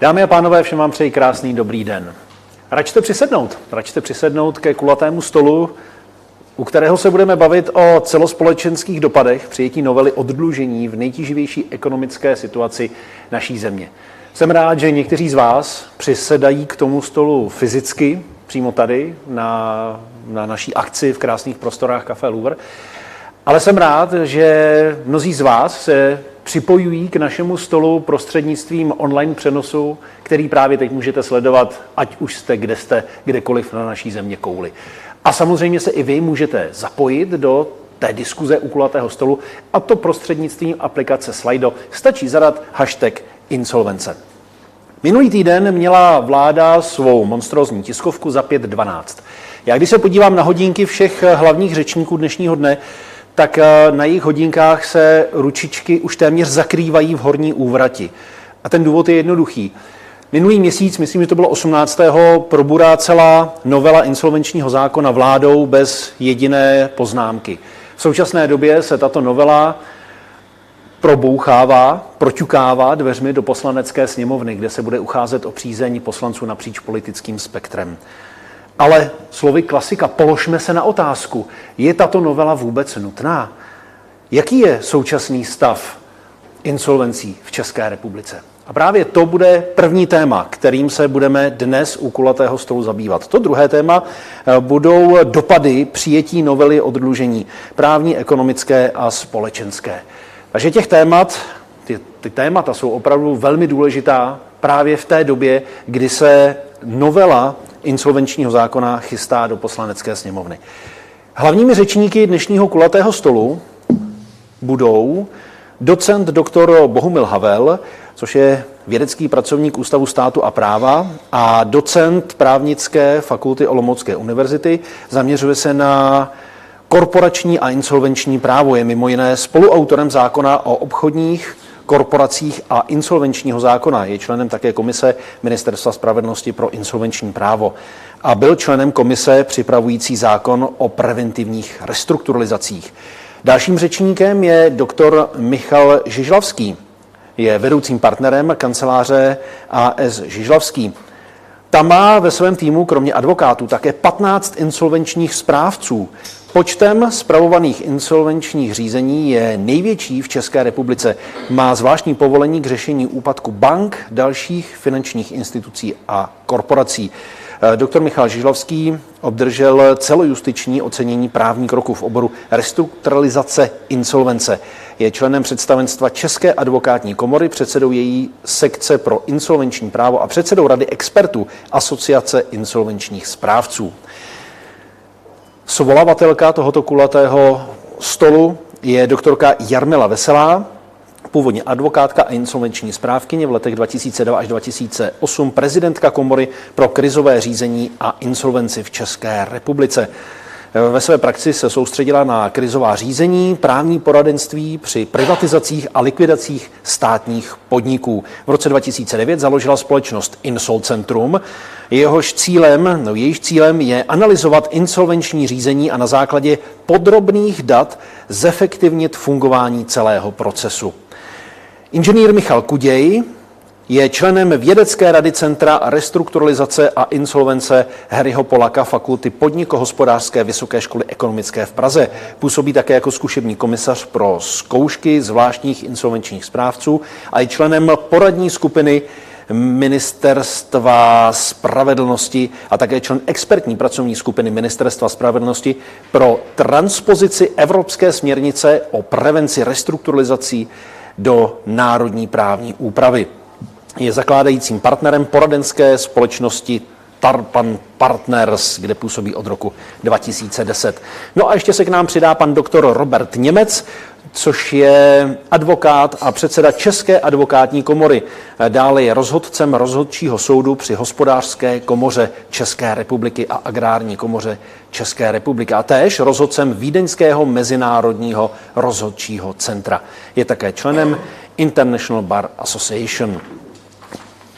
Dámy a pánové, všem vám přeji krásný dobrý den. Račte přisednout, račte přisednout ke kulatému stolu, u kterého se budeme bavit o celospolečenských dopadech přijetí novely oddlužení v nejtíživější ekonomické situaci naší země. Jsem rád, že někteří z vás přisedají k tomu stolu fyzicky, přímo tady, na, na naší akci v krásných prostorách Café Louvre. Ale jsem rád, že mnozí z vás se připojují k našemu stolu prostřednictvím online přenosu, který právě teď můžete sledovat, ať už jste kde jste, kdekoliv na naší země kouli. A samozřejmě se i vy můžete zapojit do té diskuze u kulatého stolu, a to prostřednictvím aplikace Slido. Stačí zadat hashtag insolvence. Minulý týden měla vláda svou monstrózní tiskovku za 5.12. Já když se podívám na hodinky všech hlavních řečníků dnešního dne, tak eh, na jejich hodinkách se ručičky už téměř zakrývají v horní úvrati. A ten důvod je jednoduchý. Minulý měsíc, myslím, že to bylo 18. proburá celá novela insolvenčního zákona vládou bez jediné poznámky. V současné době se tato novela probouchává, proťukává dveřmi do poslanecké sněmovny, kde se bude ucházet o přízeň poslanců napříč politickým spektrem. Ale slovy klasika, položme se na otázku, je tato novela vůbec nutná? Jaký je současný stav insolvencí v České republice? A právě to bude první téma, kterým se budeme dnes u kulatého stolu zabývat. To druhé téma eh, budou dopady přijetí novely oddlužení právní, ekonomické a společenské. Takže těch témat, ty, ty témata jsou opravdu velmi důležitá právě v té době, kdy se novela insolvenčního zákona chystá do poslanecké sněmovny. Hlavními řečníky dnešního kulatého stolu budou docent doktor Bohumil Havel, což je vědecký pracovník Ústavu státu a práva a docent právnické fakulty Olomoucké univerzity. Zaměřuje se na korporační a insolvenční právo. Je mimo jiné spoluautorem zákona o obchodních korporacích a insolvenčního zákona. Je členem také komise Ministerstva spravedlnosti pro insolvenční právo a byl členem komise připravující zákon o preventivních restrukturalizacích. Dalším řečníkem je doktor Michal Žižlavský. Je vedoucím partnerem kanceláře AS Žižlavský. Ta má ve svém týmu kromě advokátů také 15 insolvenčních správců. Počtem spravovaných insolvenčních řízení je největší v České republice. Má zvláštní povolení k řešení úpadku bank, dalších finančních institucí a korporací. Eh, doktor Michal Žižlavský obdržel celojustiční ocenění právní kroku v oboru restrukturalizace insolvence. Je členem představenstva České advokátní komory, předsedou její sekce pro insolvenční právo a předsedou rady expertů Asociace insolvenčních správců. Svolavatelka tohoto kulatého stolu je doktorka Jarmila Veselá, původně advokátka a insolvenční správkyně v letech 2002 až 2008 prezidentka komory pro krizové řízení a insolvenci v České republice. Ve své praxi se soustředila na krizová řízení, právní poradenství při privatizacích a likvidacích státních podniků. V roce 2009 založila společnost Insol Centrum. Jehož cílem, no jejich cílem je analyzovat insolvenční řízení a na základě podrobných dat zefektivnit fungování celého procesu. Inženýr Michal Kuděj je členem vědecké rady Centra restrukturalizace a insolvence Harryho Polaka Fakulty podnikohospodářské vysoké školy ekonomické v Praze. Působí také jako zkušební komisař pro zkoušky zvláštních insolvenčních správců a je členem poradní skupiny Ministerstva spravedlnosti a také člen expertní pracovní skupiny Ministerstva spravedlnosti pro transpozici Evropské směrnice o prevenci restrukturalizací do národní právní úpravy. Je zakládajícím partnerem poradenské společnosti Tarpan Partners, kde působí od roku 2010. No a ještě se k nám přidá pan doktor Robert Němec, což je advokát a předseda České advokátní komory. Dále je rozhodcem rozhodčího soudu při hospodářské komoře České republiky a agrární komoře České republiky a též rozhodcem Vídeňského mezinárodního rozhodčího centra. Je také členem International Bar Association.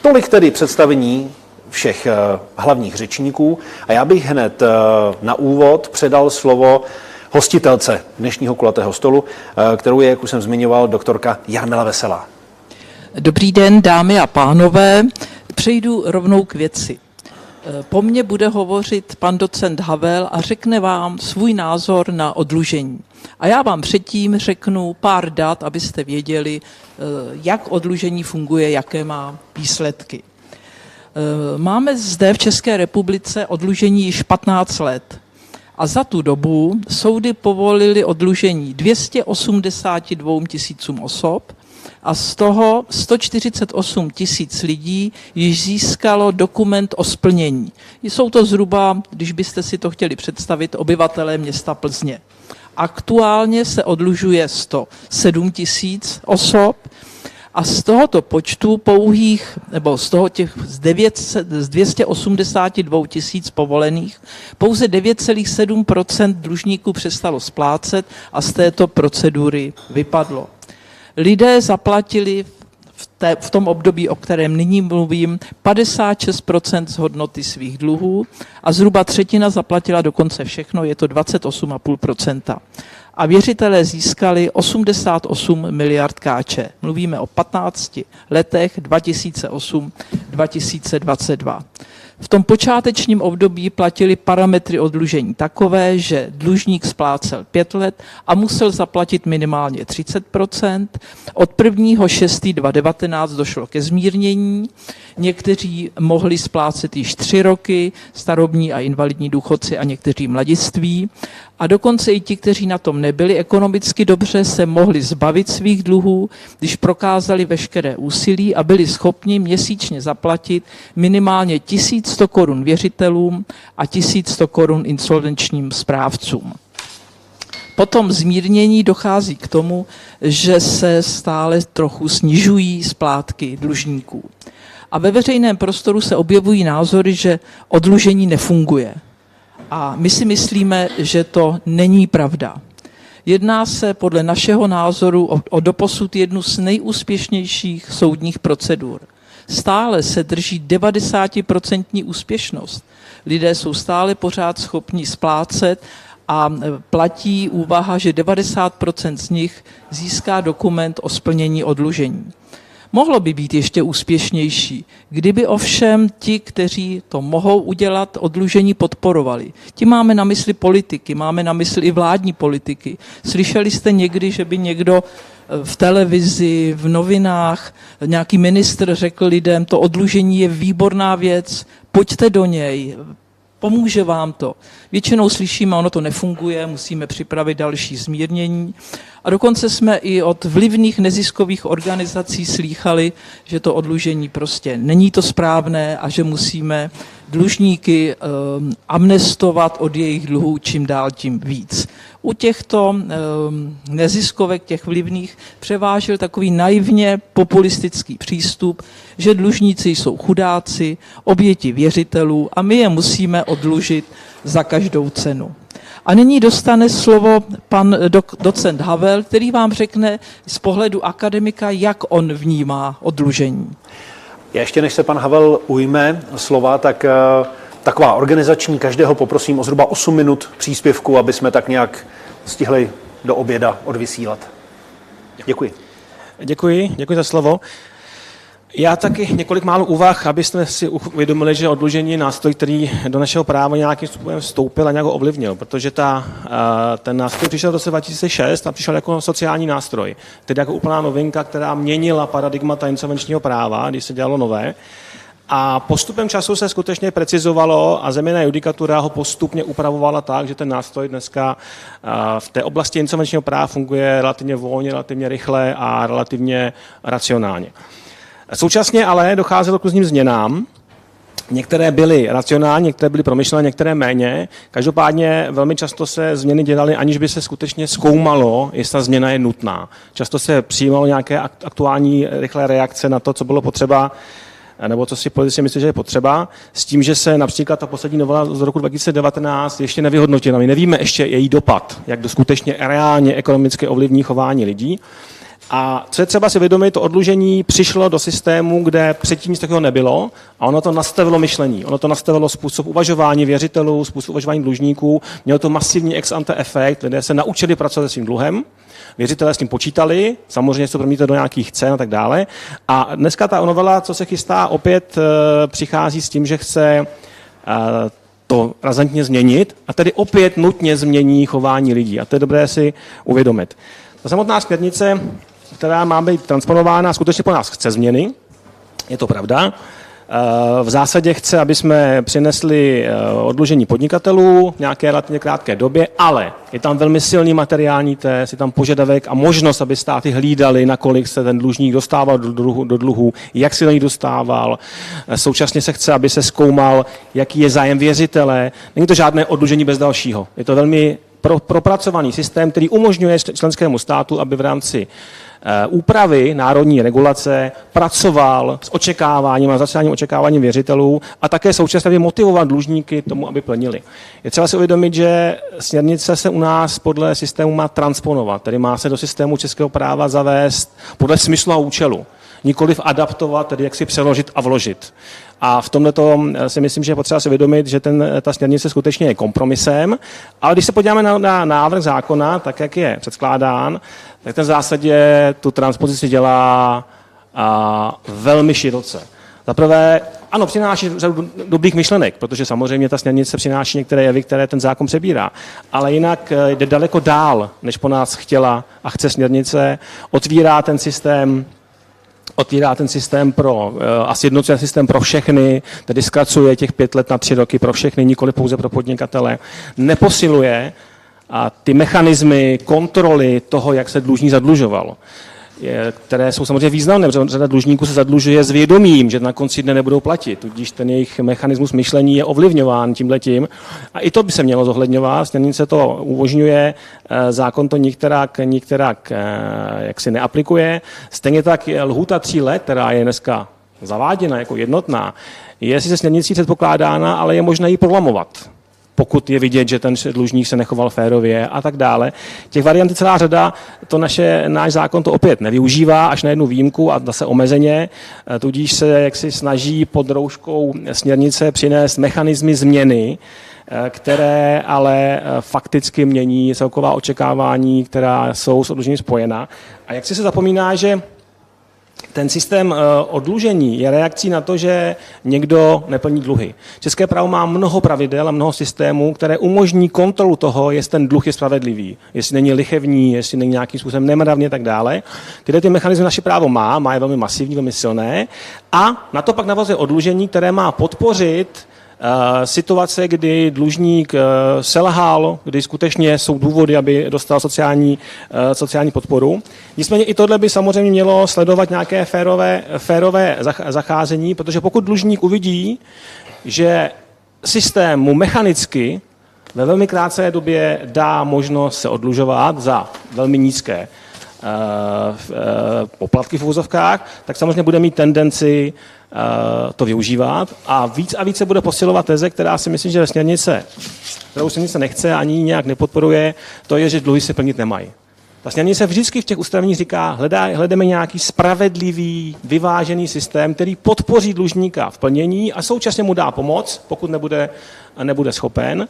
Tolik tedy představení všech eh, hlavních řečníků a já bych hned eh, na úvod předal slovo hostitelce dnešního kulatého stolu, eh, kterou je, jak už jsem zmiňoval, doktorka Jarmila Veselá. Dobrý den, dámy a pánové. Přejdu rovnou k věci. Po mně bude hovořit pan docent Havel a řekne vám svůj názor na odlužení. A já vám předtím řeknu pár dat, abyste věděli, eh, jak odlužení funguje, jaké má výsledky. Eh, máme zde v České republice odlužení již 15 let. A za tu dobu soudy povolili odlužení 282 tisícům osob a z toho 148 tisíc lidí již získalo dokument o splnění. Jsou to zhruba, když byste si to chtěli představit, obyvatelé města Plzně. Aktuálně se odlužuje 107 tisíc osob a z tohoto počtu pouhých, nebo z toho těch z, 900, z 282 tisíc povolených, pouze 9,7% dlužníků přestalo splácet a z této procedury vypadlo. Lidé zaplatili té, v tom období, o kterém nyní mluvím, 56% z hodnoty svých dluhů a zhruba třetina zaplatila dokonce všechno, je to 28,5% a věřitelé získali 88 miliard káče. Mluvíme o 15 letech 2008-2022. V tom počátečním období platili parametry odlužení takové, že dlužník splácel 5 let a musel zaplatit minimálně 30% Od 1. 6. 2019 došlo ke zmírnění. Někteří mohli splácet již 3 roky, starobní a invalidní důchodci a někteří mladiství. A dokonce i ti, kteří na tom nebyli ekonomicky dobře, se mohli zbavit svých dluhů, když prokázali veškeré úsilí a byli schopni měsíčně zaplatit minimálně 1100 korun věřitelům a 1100 korun insolvenčním správcům. Potom zmírnění dochází k tomu, že se stále trochu snižují splátky dlužníků. A ve veřejném prostoru se objevují názory, že odlužení nefunguje. A my si myslíme, že to není pravda. Jedná se podle našeho názoru o, o doposud jednu z nejúspěšnějších soudních procedur. Stále se drží 90% úspěšnost. Lidé jsou stále pořád schopni splácet a platí úvaha, že 90% z nich získá dokument o splnění odlužení. Mohlo by být ještě úspěšnější, kdyby ovšem ti, kteří to mohou udělat, odlužení podporovali. Ti máme na mysli politiky, máme na mysli i vládní politiky. Slyšeli jste někdy, že by někdo eh, v televizi, v novinách, nějaký ministr řekl lidem, to odlužení je výborná věc, pojďte do něj, pomůže vám to. Většinou slyšíme, ono to nefunguje, musíme připravit další zmírnění. A dokonce jsme i od vlivných neziskových organizací slýchali, že to odlužení prostě není to správné a že musíme dlužníky um, amnestovat od jejich dluhů čím dál tím víc. U těchto um, neziskovek, těch vlivných, převážil takový naivně populistický přístup, že dlužníci jsou chudáci, oběti věřitelů a my je musíme odlužit za každou cenu. A nyní dostane slovo pan docent Havel, který vám řekne z pohledu akademika, jak on vnímá odlužení. Ještě než se pan Havel ujme slova, tak eh, taková organizační, každého poprosím o zhruba 8 minut příspěvku, aby jsme tak nějak stihli do oběda odvysílat. Děkuji. Děkuji, děkuji za slovo. Já taky několik málo úvah, abyste si uvědomili, že odlužení je nástroj, který do našeho práva nějakým způsobem vstoupil a nějak ho ovlivnil, protože ta, ten nástroj přišel v roce 2006 a přišel jako sociální nástroj, tedy jako úplná novinka, která měnila paradigmata insolvenčního práva, když se dělalo nové. A postupem času se skutečně precizovalo a zeměná judikatura ho postupně upravovala tak, že ten nástroj dneska v té oblasti insolvenčního práva funguje relativně volně, relativně rychle a relativně racionálně. Současně ale docházelo k různým změnám, Některé byly racionální, některé byly promyšlené, některé méně. Každopádně velmi často se změny dělaly, aniž by se skutečně zkoumalo, jestli ta změna je nutná. Často se přijímalo nějaké aktuální rychlé reakce na to, co bylo potřeba, nebo co si politici myslí, že je potřeba, s tím, že se například ta poslední novela z roku 2019 ještě nevyhodnotila. My nevíme ještě její dopad, jak do skutečně reálně ekonomicky ovlivní chování lidí. A co je třeba si vědomit, to odlužení přišlo do systému, kde předtím nic takového nebylo a ono to nastavilo myšlení. Ono to nastavilo způsob uvažování věřitelů, způsob uvažování dlužníků. Mělo to masivní ex ante efekt, lidé se naučili pracovat se svým dluhem, věřitelé s tím počítali, samozřejmě se to promítlo do nějakých cen a tak dále. A dneska ta novela, co se chystá, opět e, přichází s tím, že chce e, to razantně změnit a tedy opět nutně změní chování lidí. A to je dobré si uvědomit. Ta samotná směrnice která má být transponována, skutečně po nás chce změny, je to pravda. Eh, v zásadě chce, aby jsme přinesli eh, odlužení podnikatelů v nějaké relativně krátké době, ale je tam velmi silný materiální test, je tam požadavek a možnost, aby státy hlídali, nakolik se ten dlužník dostával do dluhu, do dluhu jak si do ní dostával. Eh, současně se chce, aby se zkoumal, jaký je zájem věřitele. Není to žádné odlužení bez dalšího. Je to velmi pro, propracovaný systém, který umožňuje členskému státu, aby v rámci Eh, úpravy národní regulace pracoval s očekáváním a začáním očekáváním věřitelů a také současně motivovat dlužníky tomu, aby plnili. Je třeba si uvědomit, že směrnice se u nás podle systému má transponovat, tedy má se do systému českého práva zavést podle smyslu a účelu nikoliv adaptovat, tedy jak si přeložit a vložit. A v tomhle eh, si myslím, že je potřeba si vědomit, že ten, eh, ta směrnice skutečně je kompromisem. Ale když se podíváme na, na návrh zákona, tak jak je předkládán, tak ten v zásadě tu transpozici dělá a, velmi široce. Za prvé, ano, přináší řadu dobrých myšlenek, protože samozřejmě ta směrnice přináší některé jevy, které ten zákon přebírá. Ale jinak eh, jde daleko dál, než po nás chtěla a chce směrnice. Otvírá ten systém otvírá ten systém pro, eh, a sjednocuje systém pro všechny, tedy zkracuje těch pět let na tři roky pro všechny, nikoli pouze pro podnikatele, neposiluje a ty mechanismy kontroly toho, jak se dlužní zadlužoval které jsou samozřejmě významné, protože řada dlužníků se zadlužuje s vědomím, že na konci dne nebudou platit, tudíž ten jejich mechanismus myšlení je ovlivňován tímhletím. A i to by se mělo zohledňovat, směrnice to umožňuje, eh, zákon to nikterak, nikterak eh, jak si neaplikuje. Stejně tak lhuta tří let, která je dneska zaváděna jako jednotná, je sice směrnicí předpokládána, ale je možné ji prolamovat pokud je vidět, že ten dlužník se nechoval férově a tak dále. Těch variant je celá řada, to naše, náš zákon to opět nevyužívá až na jednu výjimku a zase omezeně, e, tudíž se jaksi snaží pod rouškou směrnice přinést mechanizmy změny, e, které ale e, fakticky mění celková očekávání, která jsou s odlužením spojena. A jak si se zapomíná, že ten systém eh, odlužení je reakcí na to, že někdo neplní dluhy. České právo má mnoho pravidel a mnoho systémů, které umožní kontrolu toho, jestli ten dluh je spravedlivý, jestli není lichevní, jestli není nějakým způsobem nemravný a tak dále. Tyhle ty mechanizmy naše právo má, má je velmi masivní, velmi silné a na to pak navazuje odlužení, které má podpořit situace, kdy dlužník eh, selhal, kdy skutečně jsou důvody, aby dostal sociální, eh, sociální podporu. Nicméně i tohle by samozřejmě mělo sledovat nějaké férové, férové zacházení, protože pokud dlužník uvidí, že systém mu mechanicky ve velmi krátké době dá možnost se odlužovat za velmi nízké poplatky v úzovkách, tak samozřejmě bude mít tendenci Eh, to využívat a víc a více bude posilovat teze, která si myslím, že směrnice, kterou směrnice nechce ani nějak nepodporuje, to je, že dluhy se plnit nemají. Ta směrnice vždycky v těch ustanoveních říká, hledá, hledáme nějaký spravedlivý, vyvážený systém, který podpoří dlužníka v plnění a současně mu dá pomoc, pokud nebude, nebude schopen.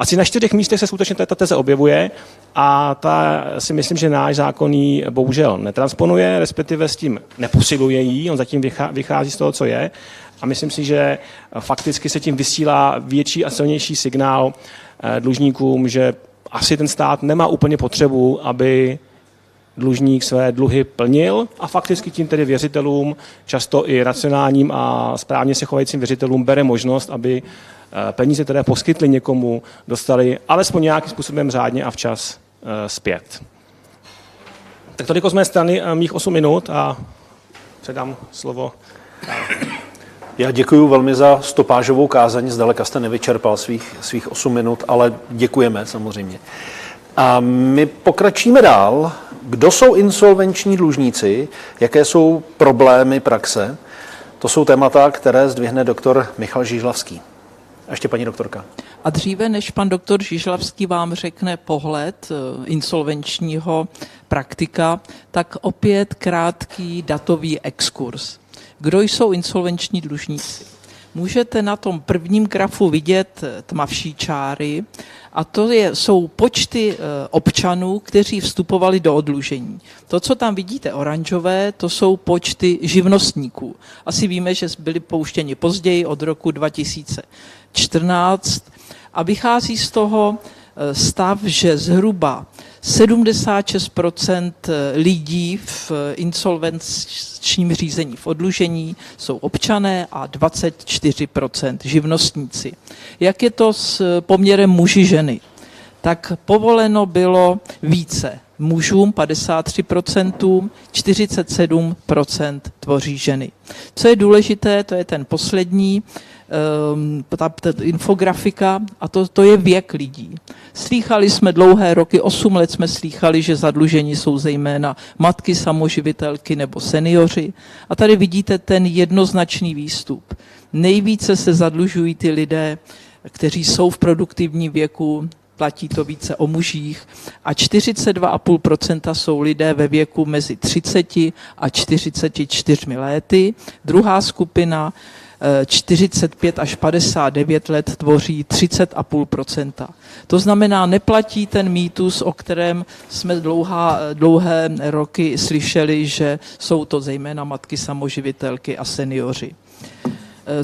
Asi na čtyřech místech se skutečně ta teze objevuje a ta si myslím, že náš zákon ji bohužel netransponuje, respektive s tím neposiluje jí, on zatím vychází z toho, co je. A myslím si, že fakticky se tím vysílá větší a silnější signál eh, dlužníkům, že asi ten stát nemá úplně potřebu, aby dlužník své dluhy plnil a fakticky tím tedy věřitelům, často i racionálním a správně se chovajícím věřitelům bere možnost, aby peníze, které poskytli někomu, dostali alespoň nějakým způsobem řádně a včas eh, zpět. Tak toliko z mé strany eh, mých 8 minut a předám slovo. Já děkuji velmi za stopážovou kázaň. Zdaleka jste nevyčerpal svých, svých 8 minut, ale děkujeme samozřejmě. A my pokračíme dál. Kdo jsou insolvenční dlužníci? Jaké jsou problémy praxe? To jsou témata, které zdvihne doktor Michal Žížlavský. A ještě paní doktorka. A dříve, než pan doktor Žižlavský vám řekne pohled eh, insolvenčního praktika, tak opět krátký datový exkurs. Kdo jsou insolvenční dlužníci? Můžete na tom prvním grafu vidět eh, tmavší čáry a to je, jsou počty eh, občanů, kteří vstupovali do odlužení. To, co tam vidíte oranžové, to jsou počty živnostníků. Asi víme, že byli pouštěni později od roku 2014 a vychází z toho eh, stav, že zhruba 76% lidí v insolvenčním řízení v odlužení jsou občané a 24% živnostníci. Jak je to s poměrem muži ženy? Tak povoleno bylo více mužům 53%, 47% tvoří ženy. Co je důležité, to je ten poslední, Ehm, ta, ta infografika a to, to je věk lidí. Slýchali jsme dlouhé roky, 8 let jsme slýchali, že zadlužení jsou zejména matky, samoživitelky nebo seniori. A tady vidíte ten jednoznačný výstup. Nejvíce se zadlužují ty lidé, kteří jsou v produktivním věku, platí to více o mužích a 42,5% jsou lidé ve věku mezi 30 a 44 lety. Druhá skupina 45 až 59 let tvoří 30,5% To znamená, neplatí ten mýtus, o kterém jsme dlouhá, dlouhé roky slyšeli, že jsou to zejména matky samoživitelky a seniori.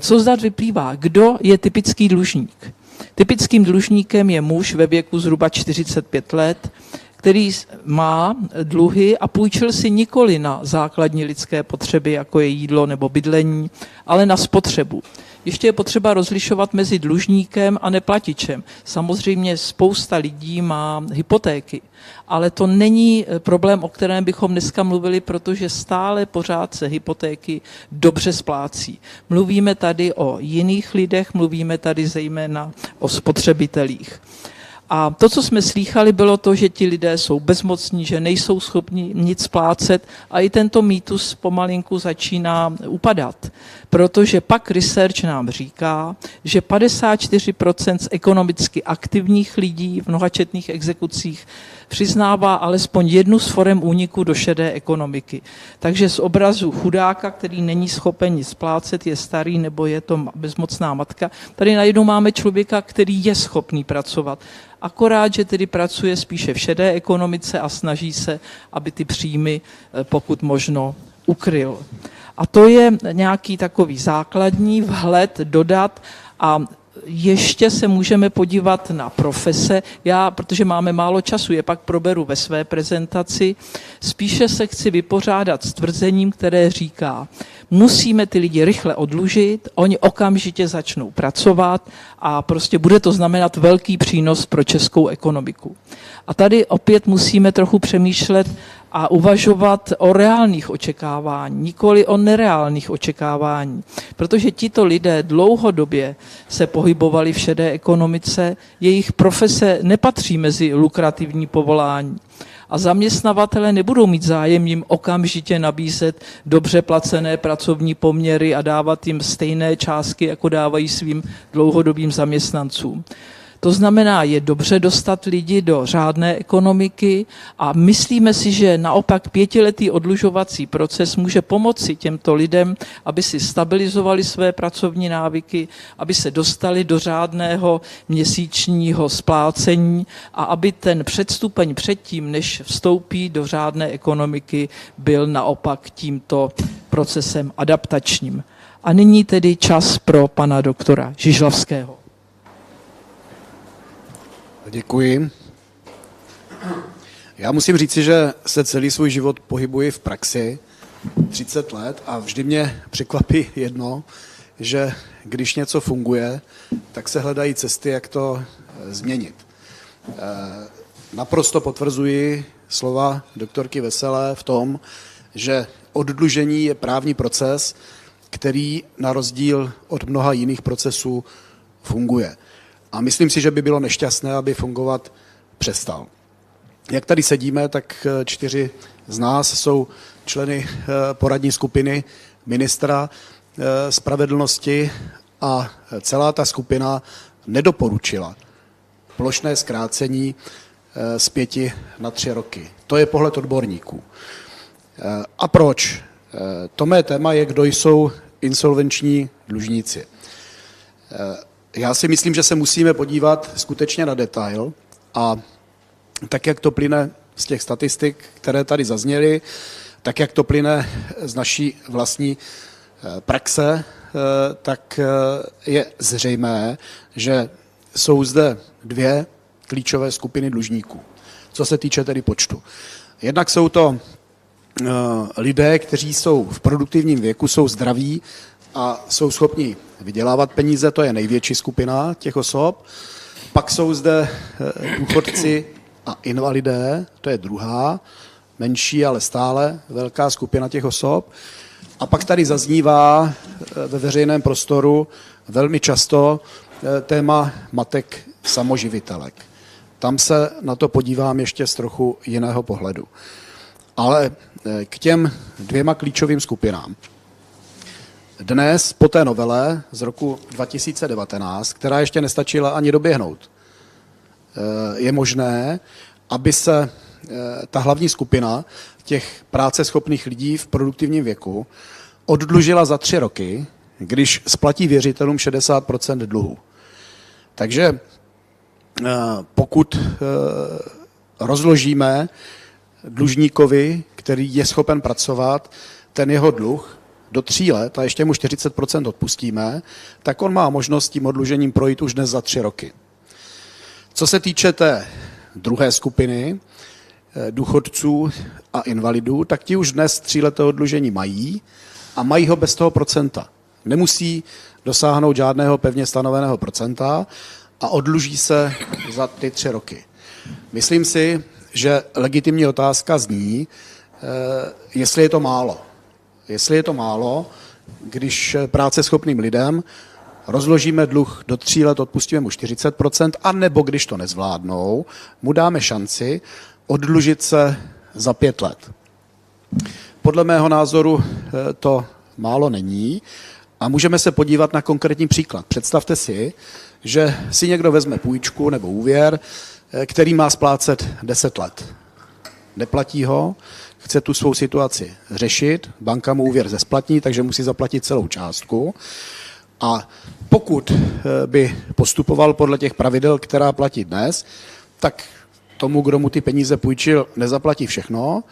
Co zdat vyplývá? Kdo je typický dlužník? Typickým dlužníkem je muž ve věku zhruba 45 let, který má dluhy a půjčil si nikoli na základní lidské potřeby, jako je jídlo nebo bydlení, ale na spotřebu. Ještě je potřeba rozlišovat mezi dlužníkem a neplatičem. Samozřejmě spousta lidí má hypotéky, ale to není eh, problém, o kterém bychom dneska mluvili, protože stále pořád se hypotéky dobře splácí. Mluvíme tady o jiných lidech, mluvíme tady zejména o spotřebitelích. A to, co jsme slýchali, bylo to, že ti lidé jsou bezmocní, že nejsou schopni nic splácet a i tento mýtus pomalinku začíná upadat. Protože pak research nám říká, že 54% z ekonomicky aktivních lidí v mnohačetných exekucích přiznává alespoň jednu z forem úniku do šedé ekonomiky. Takže z obrazu chudáka, který není schopen nic splácet, je starý nebo je to bezmocná matka, tady najednou máme člověka, který je schopný pracovat. Akorát, že tedy pracuje spíše v šedé ekonomice a snaží se, aby ty příjmy eh, pokud možno ukryl. A to je nějaký takový základní vhled dodat a ještě se můžeme podívat na profese. Já, protože máme málo času, je pak proberu ve své prezentaci. Spíše se chci vypořádat s tvrzením, které říká, musíme ty lidi rychle odlužit, oni okamžitě začnou pracovat a prostě bude to znamenat velký přínos pro českou ekonomiku. A tady opět musíme trochu přemýšlet a uvažovat o reálných očekávání, nikoli o nereálných očekávání. Protože tito lidé dlouhodobě se pohybovali v šedé ekonomice, jejich profese nepatří mezi lukrativní povolání a zaměstnavatele nebudou mít zájem jim okamžitě nabízet dobře placené pracovní poměry a dávat jim stejné částky, jako dávají svým dlouhodobým zaměstnancům. To znamená, je dobře dostat lidi do řádné ekonomiky a myslíme si, že naopak pětiletý odlužovací proces může pomoci těmto lidem, aby si stabilizovali své pracovní návyky, aby se dostali do řádného měsíčního splácení a aby ten předstupeň předtím, než vstoupí do řádné ekonomiky, byl naopak tímto procesem adaptačním. A nyní tedy čas pro pana doktora Žižlavského. Děkuji. Já musím říci, že se celý svůj život pohybuji v praxi, 30 let, a vždy mě překvapí jedno, že když něco funguje, tak se hledají cesty, jak to eh, změnit. Eh, naprosto potvrzuji slova doktorky Veselé v tom, že oddlužení je právní proces, který na rozdíl od mnoha jiných procesů funguje. A myslím si, že by bylo nešťastné, aby fungovat přestal. Jak tady sedíme, tak eh, čtyři z nás jsou členy eh, poradní skupiny ministra eh, spravedlnosti a celá ta skupina nedoporučila plošné zkrácení z pěti na tři roky. To je pohled odborníků. A proč? To mé téma je, kdo jsou insolvenční dlužníci. Já si myslím, že se musíme podívat skutečně na detail a tak, jak to plyne z těch statistik, které tady zazněly, tak, jak to plyne z naší vlastní praxe, tak je zřejmé, že jsou zde dvě klíčové skupiny dlužníků, co se týče tedy počtu. Jednak jsou to lidé, kteří jsou v produktivním věku, jsou zdraví a jsou schopni vydělávat peníze, to je největší skupina těch osob. Pak jsou zde uh, důchodci a invalidé, to je druhá, menší, ale stále velká skupina těch osob. A pak tady zaznívá uh, ve veřejném prostoru velmi často téma matek samoživitelek. Tam se na to podívám ještě z trochu jiného pohledu. Ale eh, k těm dvěma klíčovým skupinám. Dnes po té novele z roku 2019, která ještě nestačila ani doběhnout, eh, je možné, aby se eh, ta hlavní skupina těch práce schopných lidí v produktivním věku oddlužila za tři roky, když splatí věřitelům 60% dluhu. Takže Eh, pokud rozložíme dlužníkovi, který je schopen pracovat, ten jeho dluh do tří let a ještě mu 40% odpustíme, tak on má možnost tím odlužením projít už dnes za tři roky. Co se týče té druhé skupiny, eh, důchodců a invalidů, tak ti už dnes tříleté odlužení mají a mají ho bez toho procenta. Nemusí dosáhnout žádného pevně stanoveného procenta a odluží se za ty tři roky. Myslím si, že legitimní otázka zní, eh, jestli je to málo. Jestli je to málo, když práce schopným lidem rozložíme dluh do tří let, odpustíme mu 40%, a nebo když to nezvládnou, mu dáme šanci odlužit se za pět let. Podle mého názoru eh, to málo není a můžeme se podívat na konkrétní příklad. Představte si, že si někdo vezme půjčku nebo úvěr, eh, který má splácet 10 let. Neplatí ho, chce tu svou situaci řešit, banka mu úvěr zesplatní, takže musí zaplatit celou částku. A pokud eh, by postupoval podle těch pravidel, která platí dnes, tak tomu, kdo mu ty peníze půjčil, nezaplatí všechno,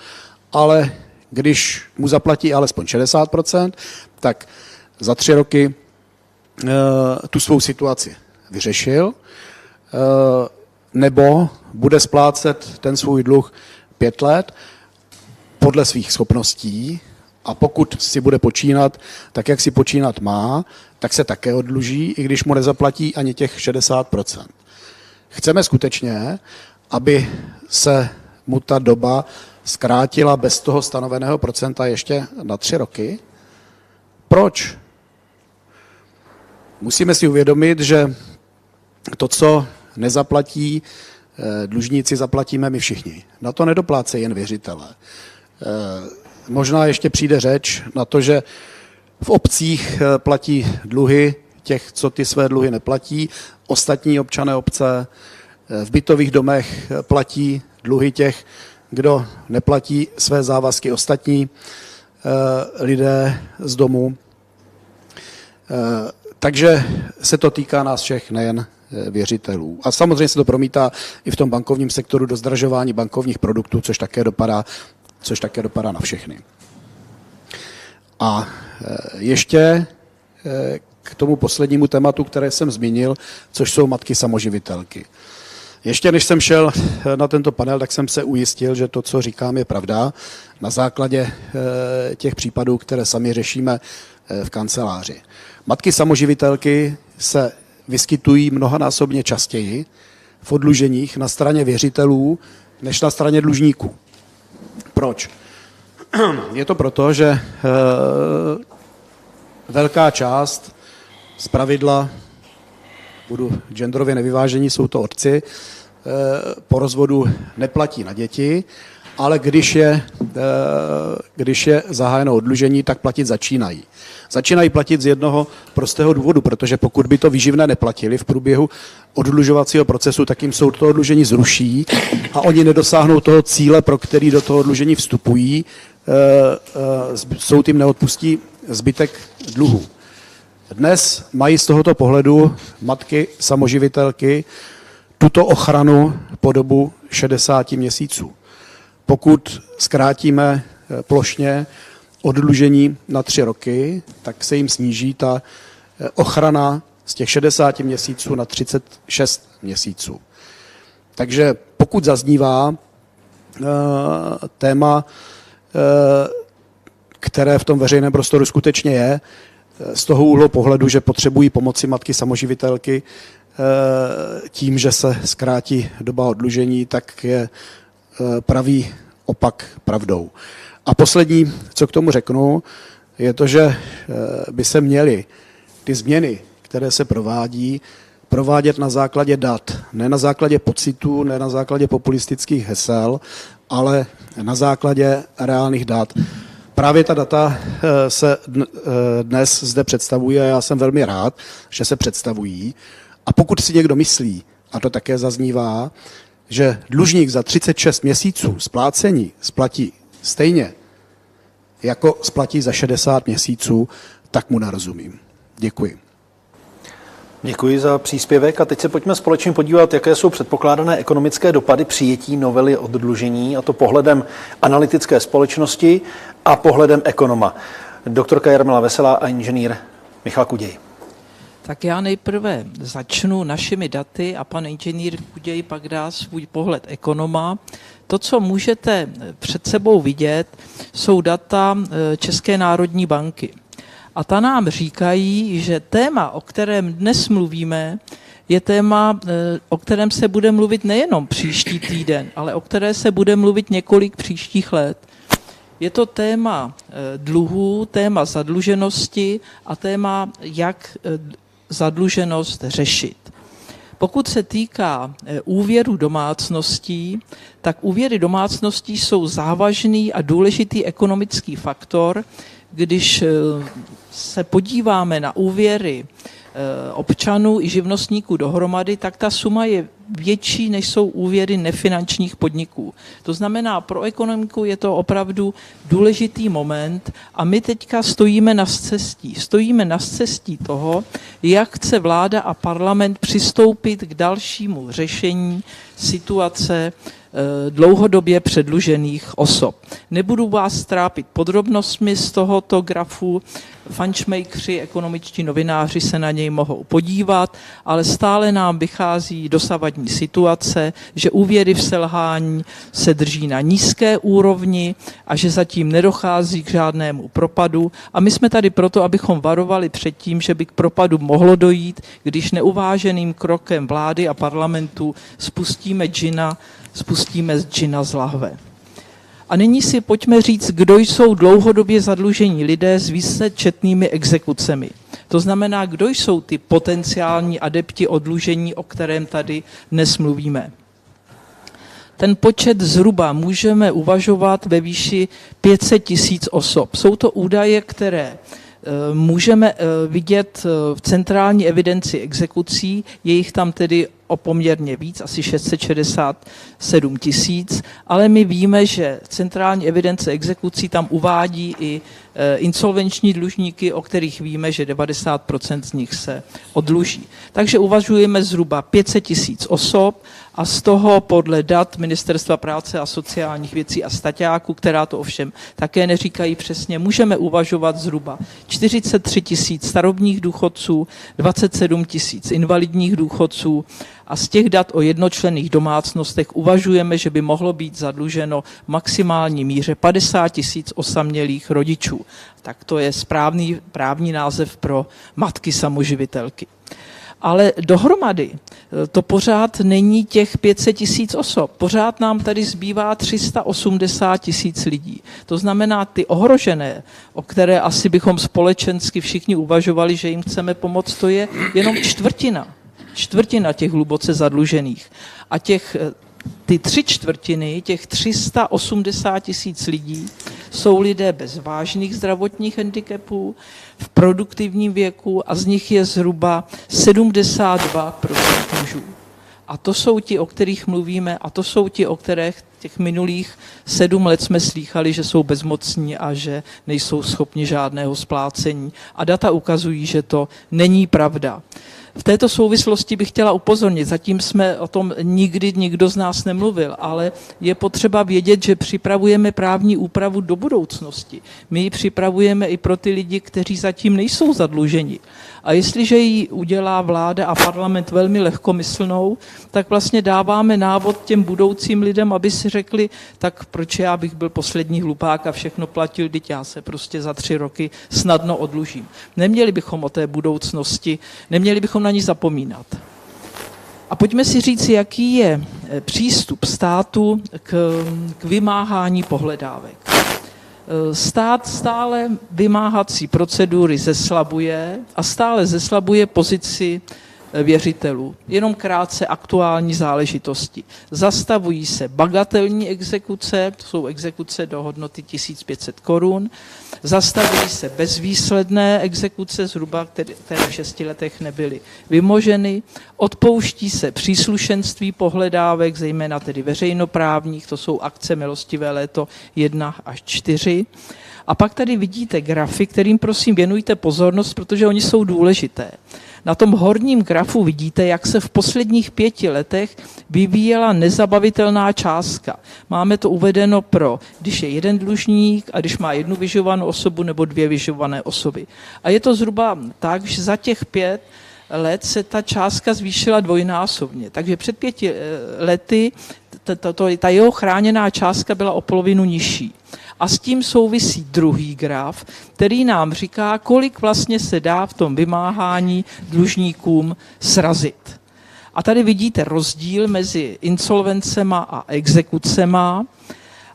ale když mu zaplatí alespoň 60%, tak za tři roky uh, tu svou situaci vyřešil, uh, nebo bude splácet ten svůj dluh pět let podle svých schopností a pokud si bude počínat tak, jak si počínat má, tak se také odluží, i když mu nezaplatí ani těch 60%. Chceme skutečně, aby se mu ta doba zkrátila bez toho stanoveného procenta ještě na tři roky? Proč? Musíme si uvědomit, že to, co nezaplatí eh, dlužníci, zaplatíme my všichni. Na to nedopláce jen věřitele. Eh, možná ještě přijde řeč na to, že v obcích eh, platí dluhy těch, co ty své dluhy neplatí, ostatní občané obce, v bytových domech platí dluhy těch, kdo neplatí své závazky ostatní lidé z domu. Takže se to týká nás všech, nejen eh, věřitelů. A samozřejmě se to promítá i v tom bankovním sektoru do zdražování bankovních produktů, což také dopadá, což také dopadá na všechny. A eh, ještě eh, k tomu poslednímu tématu, které jsem zmínil, což jsou matky samoživitelky. Ještě než jsem šel na tento panel, tak jsem se ujistil, že to, co říkám, je pravda. Na základě těch případů, které sami řešíme v kanceláři. Matky samoživitelky se vyskytují mnohanásobně častěji v odluženích na straně věřitelů než na straně dlužníků. Proč? Je to proto, že e, velká část z pravidla, budu genderově nevyvážení, jsou to otci, e, po rozvodu neplatí na děti ale když je, eh, když je zahájeno odlužení, tak platit začínají. Začínají platit z jednoho prostého důvodu, protože pokud by to výživné neplatili v průběhu odlužovacího procesu, tak jim soud to odlužení zruší a oni nedosáhnou toho cíle, pro který do toho odlužení vstupují, eh, eh, soud jim neodpustí zbytek dluhu. Dnes mají z tohoto pohledu matky samoživitelky tuto ochranu po dobu 60 měsíců. Pokud zkrátíme eh, plošně odlužení na tři roky, tak se jim sníží ta eh, ochrana z těch 60 měsíců na 36 měsíců. Takže pokud zaznívá uh, téma, které v tom veřejném prostoru skutečně je, z toho úhlu pohledu, že potřebují pomoci matky samoživitelky tím, že se zkrátí doba odlužení, tak je pravý opak pravdou. A poslední, co k tomu řeknu, je to, že eh, by se měly ty změny, které se provádí, provádět na základě dat, ne na základě pocitů, ne na základě populistických hesel, ale na základě reálných dat. Právě ta data eh, se eh, dnes zde představuje a já jsem velmi rád, že se představují. A pokud si někdo myslí, a to také zaznívá, že dlužník za 36 měsíců splácení splatí stejně, jako splatí za 60 měsíců, tak mu nerozumím. Děkuji. Děkuji za příspěvek a teď se pojďme společně podívat, jaké jsou předpokládané ekonomické dopady přijetí novely oddlužení, a to pohledem analytické společnosti a pohledem ekonoma. Doktorka Jarmila Veselá a inženýr Michal Kuděj. Tak já nejprve začnu našimi daty a pan inženýr Kuděj pak dá svůj pohled ekonoma. To, co můžete před sebou vidět, jsou data eh, České národní banky. A ta nám říkají, že téma, o kterém dnes mluvíme, je téma, eh, o kterém se bude mluvit nejenom příští týden, ale o které se bude mluvit několik příštích let. Je to téma eh, dluhů, téma zadluženosti a téma, jak zadluženost řešit. Pokud se týká eh, úvěru domácností, tak úvěry domácností jsou závažný a důležitý ekonomický faktor. Když eh, se podíváme na úvěry občanů i živnostníků dohromady, tak ta suma je větší, než jsou úvěry nefinančních podniků. To znamená, pro ekonomiku je to opravdu důležitý moment a my teďka stojíme na cestí. Stojíme na cestí toho, jak chce vláda a parlament přistoupit k dalšímu řešení situace Eh, dlouhodobě předlužených osob. Nebudu vás trápit podrobnostmi z tohoto grafu, fančmakři, ekonomičtí novináři se na něj mohou podívat, ale stále nám vychází dosavadní situace, že úvěry v selhání se drží na nízké úrovni a že zatím nedochází k žádnému propadu. A my jsme tady proto, abychom varovali před tím, že by k propadu mohlo dojít, když neuváženým krokem vlády a parlamentu spustíme džina spustíme z džina z lahve. A nyní si pojďme říct, kdo jsou dlouhodobě zadlužení lidé s výsledčetnými exekucemi. To znamená, kdo jsou ty potenciální adepti odlužení, o kterém tady dnes mluvíme. Ten počet zhruba můžeme uvažovat ve výši 500 tisíc osob. Jsou to údaje, které Eh, můžeme eh, vidět eh, v centrální evidenci exekucí, je jich tam tedy o poměrně víc, asi 667 tisíc, ale my víme, že centrální evidence exekucí tam uvádí i insolvenční dlužníky, o kterých víme, že 90% z nich se odluží. Takže uvažujeme zhruba 500 tisíc osob a z toho podle dat Ministerstva práce a sociálních věcí a staťáků, která to ovšem také neříkají přesně, můžeme uvažovat zhruba 43 tisíc starobních důchodců, 27 tisíc invalidních důchodců a z těch dat o jednočlenných domácnostech uvažujeme, že by mohlo být zadluženo v maximální míře 50 tisíc osamělých rodičů. Tak to je správný právní název pro matky samoživitelky ale dohromady eh, to pořád není těch 500 tisíc osob. Pořád nám tady zbývá 380 tisíc lidí. To znamená, ty ohrožené, o které asi bychom společensky všichni uvažovali, že jim chceme pomoct, to je jenom čtvrtina. Čtvrtina těch hluboce zadlužených. A těch ty tři čtvrtiny, těch 380 tisíc lidí, jsou lidé bez vážných zdravotních handicapů, v produktivním věku a z nich je zhruba 72% mužů. A to jsou ti, o kterých mluvíme, a to jsou ti, o kterých těch minulých sedm let jsme slýchali, že jsou bezmocní a že nejsou schopni žádného splácení. A data ukazují, že to není pravda. V této souvislosti bych chtěla upozornit, zatím jsme o tom nikdy nikdo z nás nemluvil, ale je potřeba vědět, že připravujeme právní úpravu do budoucnosti. My ji připravujeme i pro ty lidi, kteří zatím nejsou zadluženi. A jestliže ji udělá vláda a parlament velmi lehkomyslnou, tak vlastně dáváme návod těm budoucím lidem, aby si řekli, tak proč já bych byl poslední hlupák a všechno platil, teď já se prostě za tři roky snadno odlužím. Neměli bychom o té budoucnosti, neměli bychom na ní zapomínat. A pojďme si říct, jaký je přístup státu k, k vymáhání pohledávek. Eh, stát stále vymáhací procedury zeslabuje a stále zeslabuje pozici věřitelů. Jenom krátce aktuální záležitosti. Zastavují se bagatelní exekuce, to jsou exekuce do hodnoty 1500 korun, zastavují se bezvýsledné exekuce, zhruba, které, které v šesti letech nebyly vymoženy, odpouští se příslušenství pohledávek, zejména tedy veřejnoprávních, to jsou akce milostivé léto 1 až 4. A pak tady vidíte grafy, kterým prosím věnujte pozornost, protože oni jsou důležité. Na tom horním grafu vidíte, jak se v posledních pěti letech vyvíjela nezabavitelná částka. Máme to uvedeno pro, když je jeden dlužník a když má jednu vyživovanou osobu nebo dvě vyživované osoby. A je to zhruba tak, že za těch pět let se ta částka zvýšila dvojnásobně. Takže před pěti eh, lety ta jeho chráněná částka byla o polovinu nižší. A s tím souvisí druhý graf, který nám říká, kolik vlastně se dá v tom vymáhání dlužníkům srazit. A tady vidíte rozdíl mezi insolvencema a exekucema.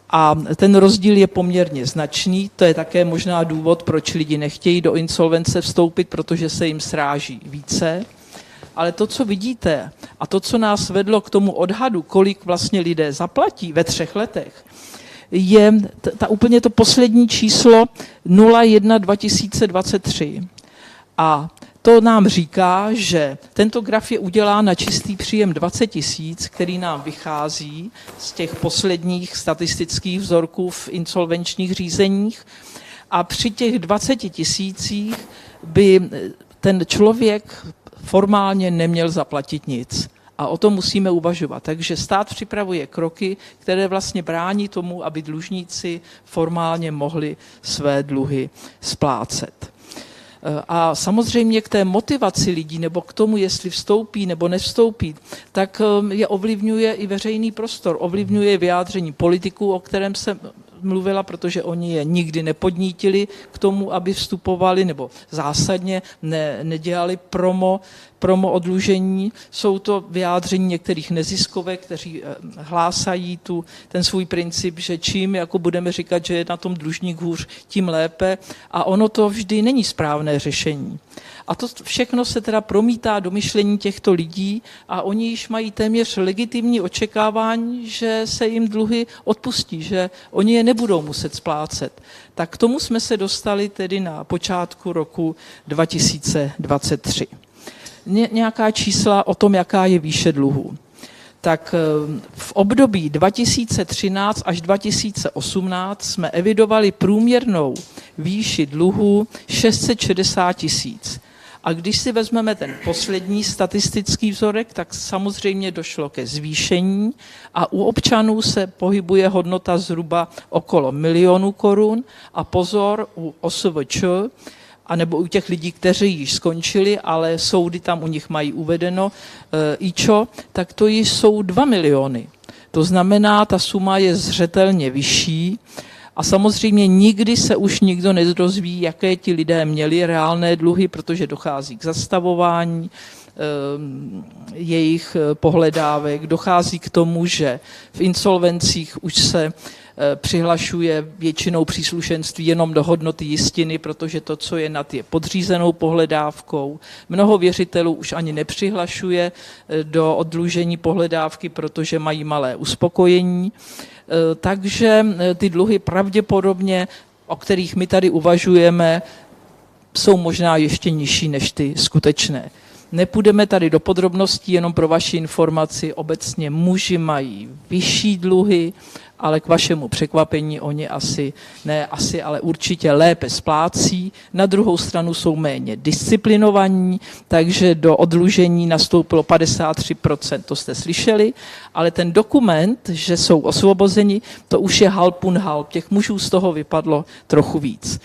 A ten rozdíl je poměrně značný. To je také možná důvod, proč lidi nechtějí do insolvence vstoupit, protože se jim sráží více. Ale to, co vidíte, a to, co nás vedlo k tomu odhadu, kolik vlastně lidé zaplatí ve třech letech, je ta úplně to poslední číslo 01 2023. A to nám říká, že tento graf je udělán na čistý příjem 20 tisíc, který nám vychází z těch posledních statistických vzorků v insolvenčních řízeních. A při těch 20 tisících by ten člověk formálně neměl zaplatit nic. A o tom musíme uvažovat. Takže stát připravuje kroky, které vlastně brání tomu, aby dlužníci formálně mohli své dluhy splácet. A samozřejmě k té motivaci lidí nebo k tomu, jestli vstoupí nebo nevstoupí, tak um, je ovlivňuje i veřejný prostor, ovlivňuje vyjádření politiků, o kterém se mluvila, protože oni je nikdy nepodnítili k tomu, aby vstupovali, nebo zásadně ne, nedělali promo, promo odlužení. Jsou to vyjádření některých neziskovek, kteří eh, hlásají tu, ten svůj princip, že čím jako budeme říkat, že je na tom dlužník hůř, tím lépe. A ono to vždy není správné řešení. A to všechno se teda promítá do myšlení těchto lidí a oni již mají téměř legitimní očekávání, že se jim dluhy odpustí, že oni je nebudou muset splácet. Tak k tomu jsme se dostali tedy na počátku roku 2023. Ně, nějaká čísla o tom, jaká je výše dluhů tak eh, v období 2013 až 2018 jsme evidovali průměrnou výši dluhu 660 tisíc. A když si vezmeme ten poslední statistický vzorek, tak samozřejmě došlo ke zvýšení a u občanů se pohybuje hodnota zhruba okolo milionu korun a pozor, u OSVČ a nebo u těch lidí, kteří již skončili, ale soudy tam u nich mají uvedeno e, IČO, tak to jsou 2 miliony. To znamená, ta suma je zřetelně vyšší a samozřejmě nikdy se už nikdo nedozví, jaké ti lidé měli reálné dluhy, protože dochází k zastavování, jejich pohledávek. Dochází k tomu, že v insolvencích už se přihlašuje většinou příslušenství jenom do hodnoty jistiny, protože to, co je nad je podřízenou pohledávkou. Mnoho věřitelů už ani nepřihlašuje do odlužení pohledávky, protože mají malé uspokojení. Takže ty dluhy pravděpodobně, o kterých my tady uvažujeme, jsou možná ještě nižší než ty skutečné. Nepůjdeme tady do podrobností, jenom pro vaši informaci. Obecně muži mají vyšší dluhy, ale k vašemu překvapení oni asi, ne asi, ale určitě lépe splácí. Na druhou stranu jsou méně disciplinovaní, takže do odlužení nastoupilo 53%, to jste slyšeli, ale ten dokument, že jsou osvobozeni, to už je halpun halp. Těch mužů z toho vypadlo trochu víc.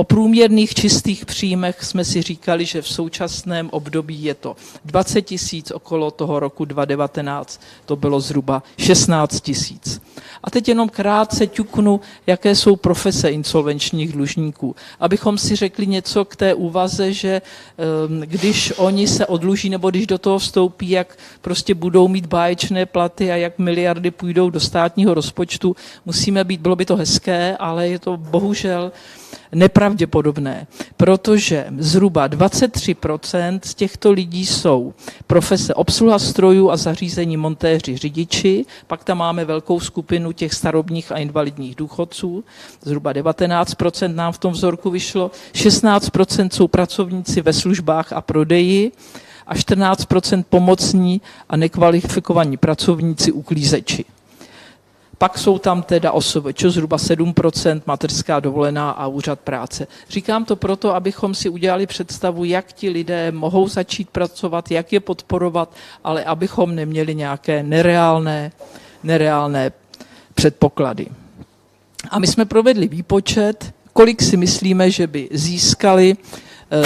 O průměrných čistých příjmech jsme si říkali, že v současném období je to 20 tisíc, okolo toho roku 2019 to bylo zhruba 16 tisíc. A teď jenom krátce ťuknu, jaké jsou profese insolvenčních dlužníků. Abychom si řekli něco k té úvaze, že ehm, když oni se odluží nebo když do toho vstoupí, jak prostě budou mít báječné platy a jak miliardy půjdou do státního rozpočtu, musíme být, bylo by to hezké, ale je to bohužel nepravděpodobné, protože zhruba 23% z těchto lidí jsou profese obsluha strojů a zařízení montéři řidiči, pak tam máme velkou skupinu těch starobních a invalidních důchodců, zhruba 19% nám v tom vzorku vyšlo, 16% jsou pracovníci ve službách a prodeji, a 14% pomocní a nekvalifikovaní pracovníci uklízeči. Pak jsou tam teda čo zhruba 7%, mateřská dovolená a úřad práce. Říkám to proto, abychom si udělali představu, jak ti lidé mohou začít pracovat, jak je podporovat, ale abychom neměli nějaké nereálné, nereálné předpoklady. A my jsme provedli výpočet, kolik si myslíme, že by získali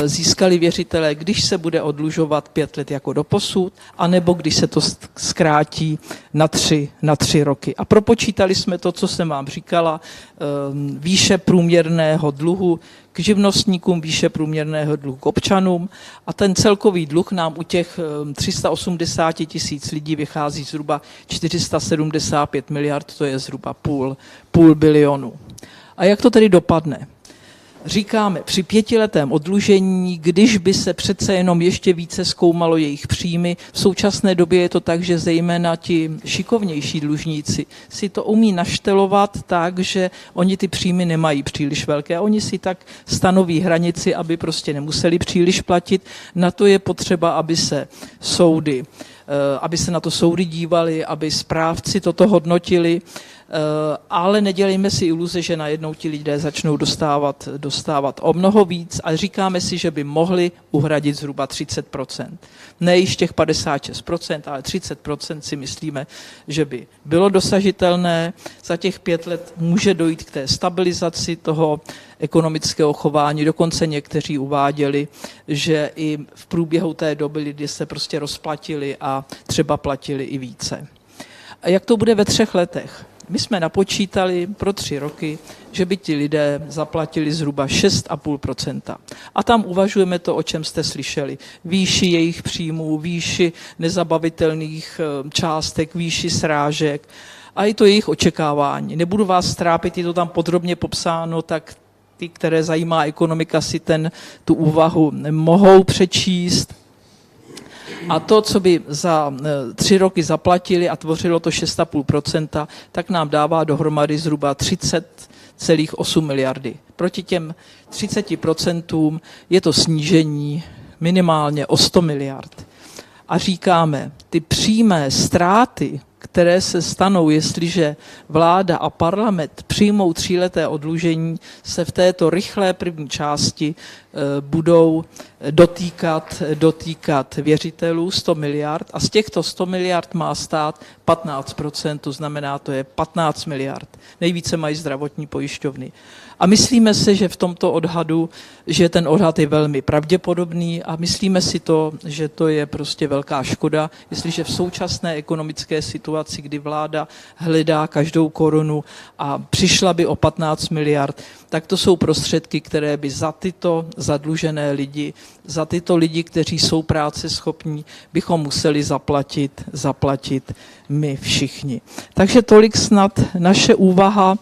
získali věřitelé, když se bude odlužovat pět let jako doposud, anebo když se to zkrátí na tři, na tři roky. A propočítali jsme to, co jsem vám říkala, ehm, výše průměrného dluhu k živnostníkům, výše průměrného dluhu k občanům a ten celkový dluh nám u těch 380 ehm, tisíc lidí vychází zhruba 475 miliard, to je zhruba půl, půl bilionu. A jak to tedy dopadne? Říkáme při pětiletém odlužení, když by se přece jenom ještě více zkoumalo jejich příjmy, v současné době je to tak, že zejména ti šikovnější dlužníci si to umí naštelovat tak, že oni ty příjmy nemají příliš velké. Oni si tak stanoví hranici, aby prostě nemuseli příliš platit. Na to je potřeba, aby se soudy eh, aby se na to soudy dívali, aby správci toto hodnotili ale nedělejme si iluze, že najednou ti lidé začnou dostávat, dostávat o mnoho víc a říkáme si, že by mohli uhradit zhruba 30%. Ne již těch 56%, ale 30% si myslíme, že by bylo dosažitelné. Za těch pět let může dojít k té stabilizaci toho ekonomického chování. Dokonce někteří uváděli, že i v průběhu té doby lidi se prostě rozplatili a třeba platili i více. A jak to bude ve třech letech? My jsme napočítali pro tři roky, že by ti lidé zaplatili zhruba 6,5%. A tam uvažujeme to, o čem jste slyšeli. Výši jejich příjmů, výši nezabavitelných eh, částek, výši srážek a i to jejich očekávání. Nebudu vás strápit, je to tam podrobně popsáno, tak ty, které zajímá ekonomika, si ten, tu úvahu mohou přečíst. A to, co by za e, tři roky zaplatili a tvořilo to 6,5%, tak nám dává dohromady zhruba 30,8 miliardy. Proti těm 30% je to snížení minimálně o 100 miliard. A říkáme, ty přímé ztráty, které se stanou, jestliže vláda a parlament přijmou tříleté odlužení, se v této rychlé první části Eh, budou dotýkat, dotýkat věřitelů 100 miliard a z těchto 100 miliard má stát 15%, to znamená, to je 15 miliard. Nejvíce mají zdravotní pojišťovny. A myslíme si, že v tomto odhadu, že ten odhad je velmi pravděpodobný a myslíme si to, že to je prostě velká škoda, jestliže v současné ekonomické situaci kdy vláda hledá každou korunu a přišla by o 15 miliard, tak to jsou prostředky, které by za tyto zadlužené lidi, za tyto lidi, kteří jsou práce schopní, bychom museli zaplatit, zaplatit my všichni. Takže tolik snad naše úvaha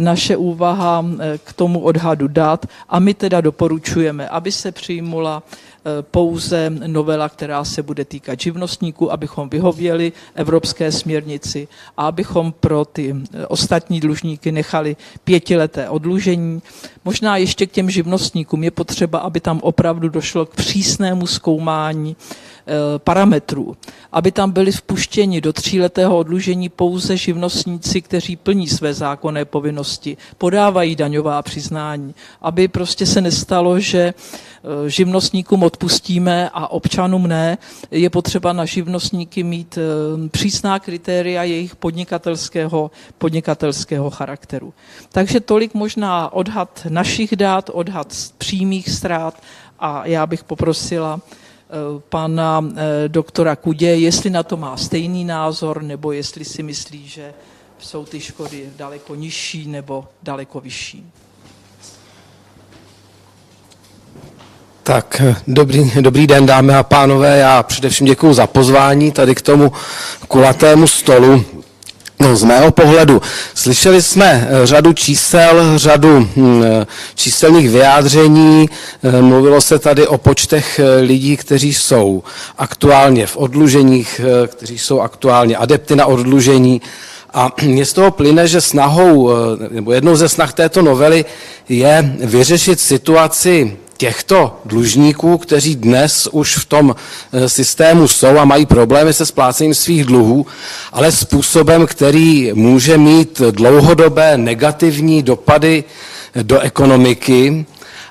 naše úvaha eh, k tomu odhadu dat a my teda doporučujeme, aby se přijmula eh, pouze novela, která se bude týkat živnostníků, abychom vyhověli evropské směrnici a abychom pro ty eh, ostatní dlužníky nechali pětileté odlužení. Možná ještě k těm živnostníkům je potřeba, aby tam opravdu došlo k přísnému zkoumání parametrů, aby tam byli vpuštěni do tříletého odlužení pouze živnostníci, kteří plní své zákonné povinnosti, podávají daňová přiznání, aby prostě se nestalo, že eh, živnostníkům odpustíme a občanům ne. Je potřeba na živnostníky mít eh, přísná kritéria jejich podnikatelského, podnikatelského charakteru. Takže tolik možná odhad našich dát, odhad přímých ztrát a já bych poprosila Eh, pana eh, doktora Kudě, jestli na to má stejný názor, nebo jestli si myslí, že jsou ty škody daleko nižší nebo daleko vyšší. Tak, dobrý, dobrý den, dámy a pánové. Já především děkuji za pozvání tady k tomu kulatému stolu. No, z mého pohledu. Slyšeli jsme eh, řadu čísel, řadu hm, eh, číselných vyjádření. Eh, mluvilo se tady o počtech lidí, kteří jsou aktuálně v odluženích, kteří jsou aktuálně adepty na odlužení. A mně z toho plyne, že snahou, nebo jednou ze snah této novely je vyřešit situaci těchto dlužníků, kteří dnes už v tom eh, systému jsou a mají problémy se splácením svých dluhů, ale způsobem, který může mít dlouhodobé negativní dopady do ekonomiky.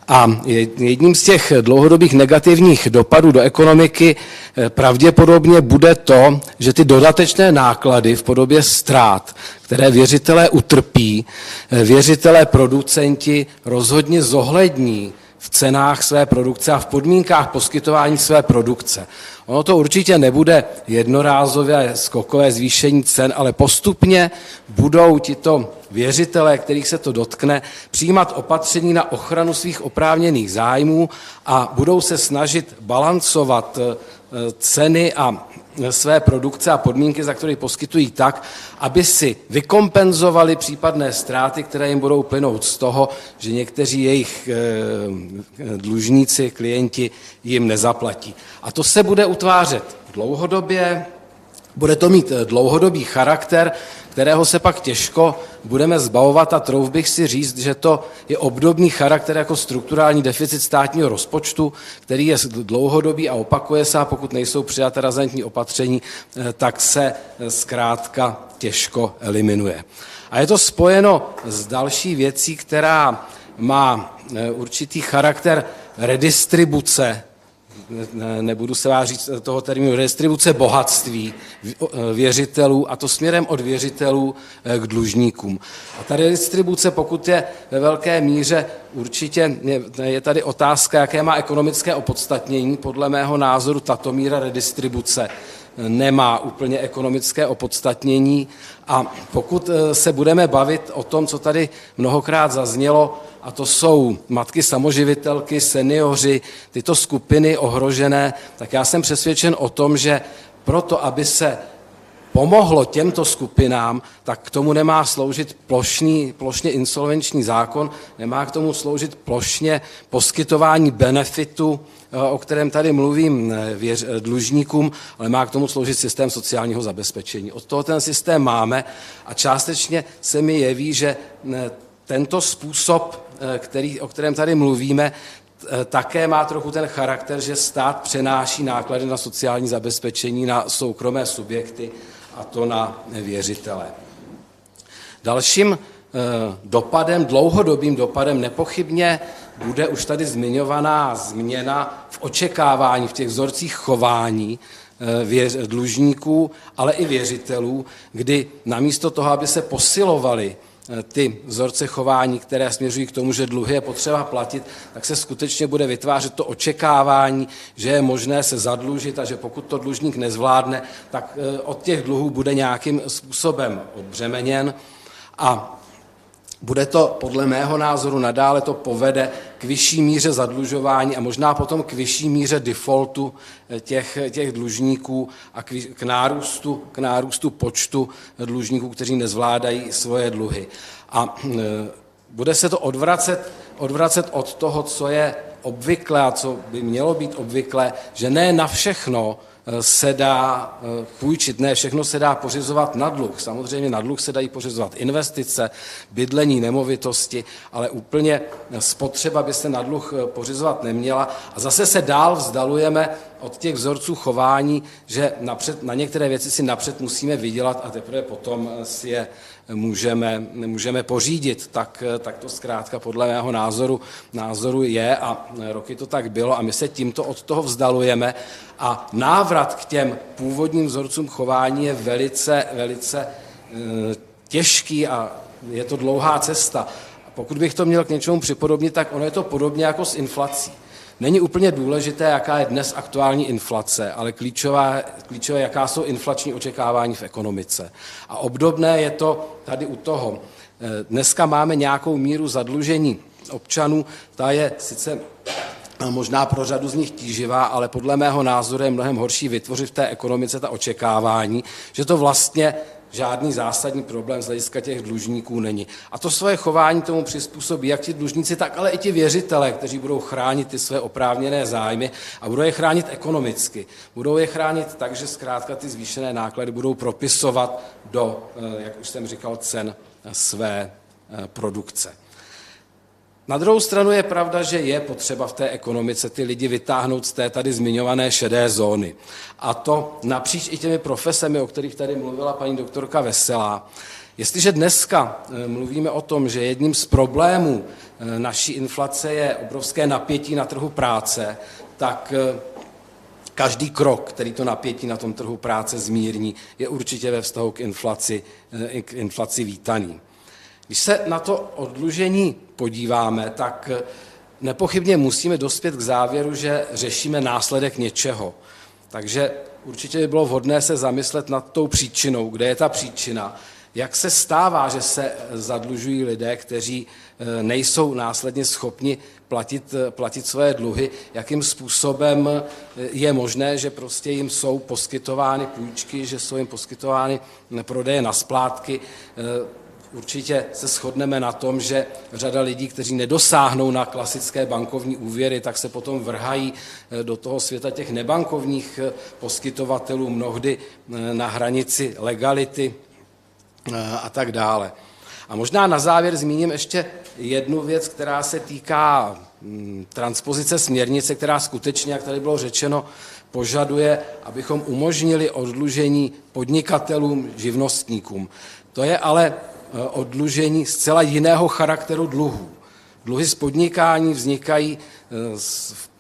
A jedním z těch dlouhodobých negativních dopadů do ekonomiky eh, pravděpodobně bude to, že ty dodatečné náklady v podobě ztrát, které věřitelé utrpí, eh, věřitelé producenti rozhodně zohlední v cenách své produkce a v podmínkách poskytování své produkce. Ono to určitě nebude jednorázové skokové zvýšení cen, ale postupně budou tito věřitelé, kterých se to dotkne, přijímat opatření na ochranu svých oprávněných zájmů a budou se snažit balancovat eh, ceny a své produkce a podmínky, za které poskytují tak, aby si vykompenzovali případné ztráty, které jim budou plynout z toho, že někteří jejich eh, dlužníci, klienti jim nezaplatí. A to se bude utvářet dlouhodobě, bude to mít eh, dlouhodobý charakter, kterého se pak těžko budeme zbavovat a trouf bych si říct, že to je obdobný charakter jako strukturální deficit státního rozpočtu, který je dlouhodobý a opakuje se a pokud nejsou přijaté razantní opatření, eh, tak se eh, zkrátka těžko eliminuje. A je to spojeno s další věcí, která má určitý charakter redistribuce nebudu se říct toho termínu, redistribuce bohatství věřitelů a to směrem od věřitelů eh, k dlužníkům. A ta redistribuce, pokud je ve velké míře, určitě je tady otázka, jaké má ekonomické opodstatnění. Podle mého názoru tato míra redistribuce eh, nemá úplně ekonomické opodstatnění a pokud eh, se budeme bavit o tom, co tady mnohokrát zaznělo, a to jsou matky samoživitelky, seniori, tyto skupiny ohrožené, tak já jsem přesvědčen o tom, že proto, aby se pomohlo těmto skupinám, tak k tomu nemá sloužit plošný, plošně insolvenční zákon, nemá k tomu sloužit plošně poskytování benefitu, o kterém tady mluvím eh, věř, eh, dlužníkům, ale má k tomu sloužit systém sociálního zabezpečení. Od toho ten systém máme a částečně se mi jeví, že tento způsob Eh, který, o kterém tady mluvíme, eh, také má trochu ten charakter, že stát přenáší náklady na sociální zabezpečení na soukromé subjekty, a to na věřitele. Dalším eh, dopadem, dlouhodobým dopadem nepochybně bude už tady zmiňovaná změna v očekávání, v těch vzorcích chování dlužníků, ale i věřitelů, kdy namísto toho, aby se posilovali ty vzorce chování, které směřují k tomu, že dluhy je potřeba platit, tak se skutečně bude vytvářet to očekávání, že je možné se zadlužit a že pokud to dlužník nezvládne, tak od těch dluhů bude nějakým způsobem odbřemeněn. A bude to podle mého názoru nadále to povede k vyšší míře zadlužování a možná potom k vyšší míře defaultu eh, těch, těch dlužníků a k, k, nárůstu, k nárůstu počtu dlužníků, kteří nezvládají svoje dluhy. A e, bude se to odvracet, odvracet od toho, co je obvyklé a co by mělo být obvyklé, že ne na všechno se dá eh, půjčit, ne všechno se dá pořizovat na dluh. Samozřejmě na dluh se dají pořizovat investice, bydlení, nemovitosti, ale úplně spotřeba by se na dluh eh, pořizovat neměla. A zase se dál vzdalujeme od těch vzorců chování, že napřed, na některé věci si napřed musíme vydělat a teprve potom si je můžeme, můžeme pořídit, tak, tak to zkrátka podle mého názoru, názoru je a roky to tak bylo a my se tímto od toho vzdalujeme a návrat k těm původním vzorcům chování je velice, velice eh, těžký a je to dlouhá cesta. Pokud bych to měl k něčemu připodobnit, tak ono je to podobně jako s inflací. Není úplně důležité, jaká je dnes aktuální inflace, ale klíčová, klíčové, jaká jsou inflační očekávání v ekonomice. A obdobné je to tady u toho. Eh, dneska máme nějakou míru zadlužení občanů, ta je sice možná pro řadu z nich tíživá, ale podle mého názoru je mnohem horší vytvořit v té ekonomice ta očekávání, že to vlastně žádný zásadní problém z hlediska těch dlužníků není. A to svoje chování tomu přizpůsobí jak ti dlužníci, tak ale i ti věřitele, kteří budou chránit ty své oprávněné zájmy a budou je chránit ekonomicky. Budou je chránit tak, že zkrátka ty zvýšené náklady budou propisovat do, eh, jak už jsem říkal, cen své eh, produkce. Na druhou stranu je pravda, že je potřeba v té ekonomice ty lidi vytáhnout z té tady zmiňované šedé zóny. A to napříč i těmi profesemi, o kterých tady mluvila paní doktorka Veselá. Jestliže dneska eh, mluvíme o tom, že jedním z problémů eh, naší inflace je obrovské napětí na trhu práce, tak eh, každý krok, který to napětí na tom trhu práce zmírní, je určitě ve vztahu k inflaci, k inflaci vítaný. Když se na to odlužení podíváme, tak nepochybně musíme dospět k závěru, že řešíme následek něčeho. Takže určitě by bylo vhodné se zamyslet nad tou příčinou, kde je ta příčina, jak se stává, že se zadlužují lidé, kteří eh, nejsou následně schopni platit, eh, platit své dluhy, jakým způsobem eh, je možné, že prostě jim jsou poskytovány půjčky, že jsou jim poskytovány prodeje na splátky, Určitě se shodneme na tom, že řada lidí, kteří nedosáhnou na klasické bankovní úvěry, tak se potom vrhají eh, do toho světa těch nebankovních eh, poskytovatelů, mnohdy eh, na hranici legality a tak dále. A možná na závěr zmíním ještě jednu věc, která se týká mm, transpozice směrnice, která skutečně, jak tady bylo řečeno, požaduje, abychom umožnili odlužení podnikatelům, živnostníkům. To je ale Eh, oddlužení zcela jiného charakteru dluhů. Dluhy z podnikání vznikají eh,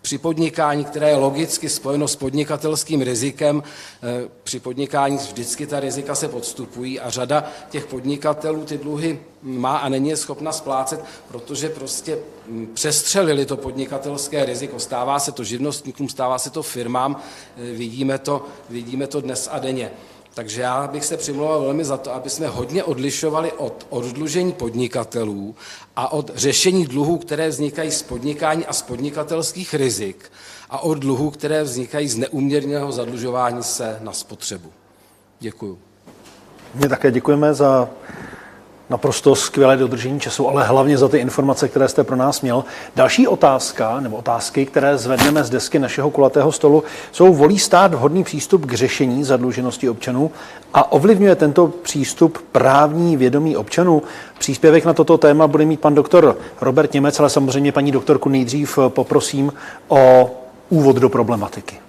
při podnikání, které je logicky spojeno s podnikatelským rizikem. Eh, při podnikání vždycky ta rizika se podstupují a řada těch podnikatelů ty dluhy má a není je schopna splácet, protože prostě hm, přestřelili to podnikatelské riziko. Stává se to živnostníkům, stává se to firmám, vidíme to, vidíme to dnes a denně. Takže já bych se přimlouval velmi za to, aby jsme hodně odlišovali od oddlužení podnikatelů a od řešení dluhů, které vznikají z podnikání a z podnikatelských rizik a od dluhů, které vznikají z neuměrného zadlužování se na spotřebu. Děkuju. My také děkujeme za naprosto skvělé dodržení času, ale hlavně za ty informace, které jste pro nás měl. Další otázka, nebo otázky, které zvedneme z desky našeho kulatého stolu, jsou, volí stát vhodný přístup k řešení zadluženosti občanů a ovlivňuje tento přístup právní vědomí občanů. Příspěvek na toto téma bude mít pan doktor Robert Němec, ale samozřejmě paní doktorku nejdřív poprosím o úvod do problematiky.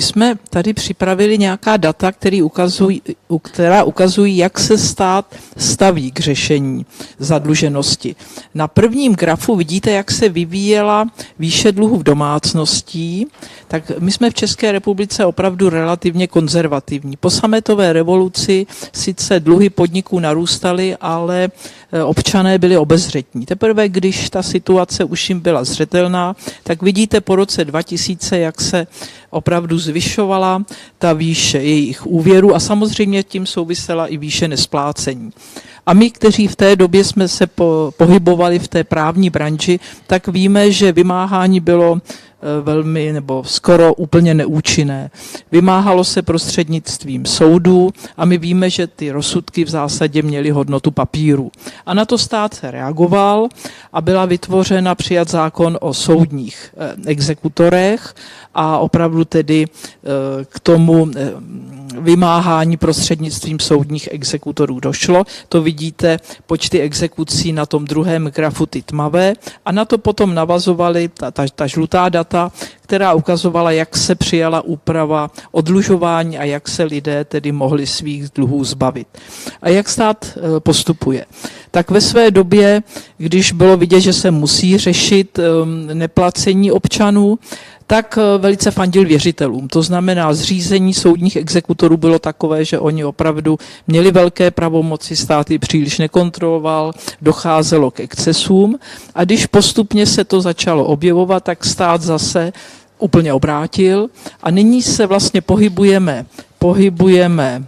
My jsme tady připravili nějaká data, který ukazují, která ukazují, jak se stát staví k řešení zadluženosti. Na prvním grafu vidíte, jak se vyvíjela výše dluhu v domácností, tak my jsme v České republice opravdu relativně konzervativní. Po sametové revoluci sice dluhy podniků narůstaly, ale e, občané byli obezřetní. Teprve, když ta situace už jim byla zřetelná, tak vidíte po roce 2000, jak se opravdu zvyšovala ta výše jejich úvěru a samozřejmě tím souvisela i výše nesplácení. A my, kteří v té době jsme se po, pohybovali v té právní branži, tak víme, že vymáhání bylo Eh, velmi nebo skoro úplně neúčinné. Vymáhalo se prostřednictvím soudů a my víme, že ty rozsudky v zásadě měly hodnotu papíru. A na to stát se reagoval a byla vytvořena přijat zákon o soudních eh, exekutorech a opravdu tedy eh, k tomu vymáhání prostřednictvím soudních exekutorů došlo. To vidíte počty exekucí na tom druhém grafu ty tmavé a na to potom navazovaly ta, ta, ta žlutá data, která ukazovala, jak se přijala úprava odlužování a jak se lidé tedy mohli svých dluhů zbavit. A jak stát e, postupuje? Tak ve své době, když bylo vidět, že se musí řešit neplacení občanů, tak eh, velice fandil věřitelům. To znamená, zřízení soudních exekutorů bylo takové, že oni opravdu měli velké pravomoci, státy příliš nekontroloval, docházelo k excesům a když postupně se to začalo objevovat, tak stát zase úplně obrátil a nyní se vlastně pohybujeme, pohybujeme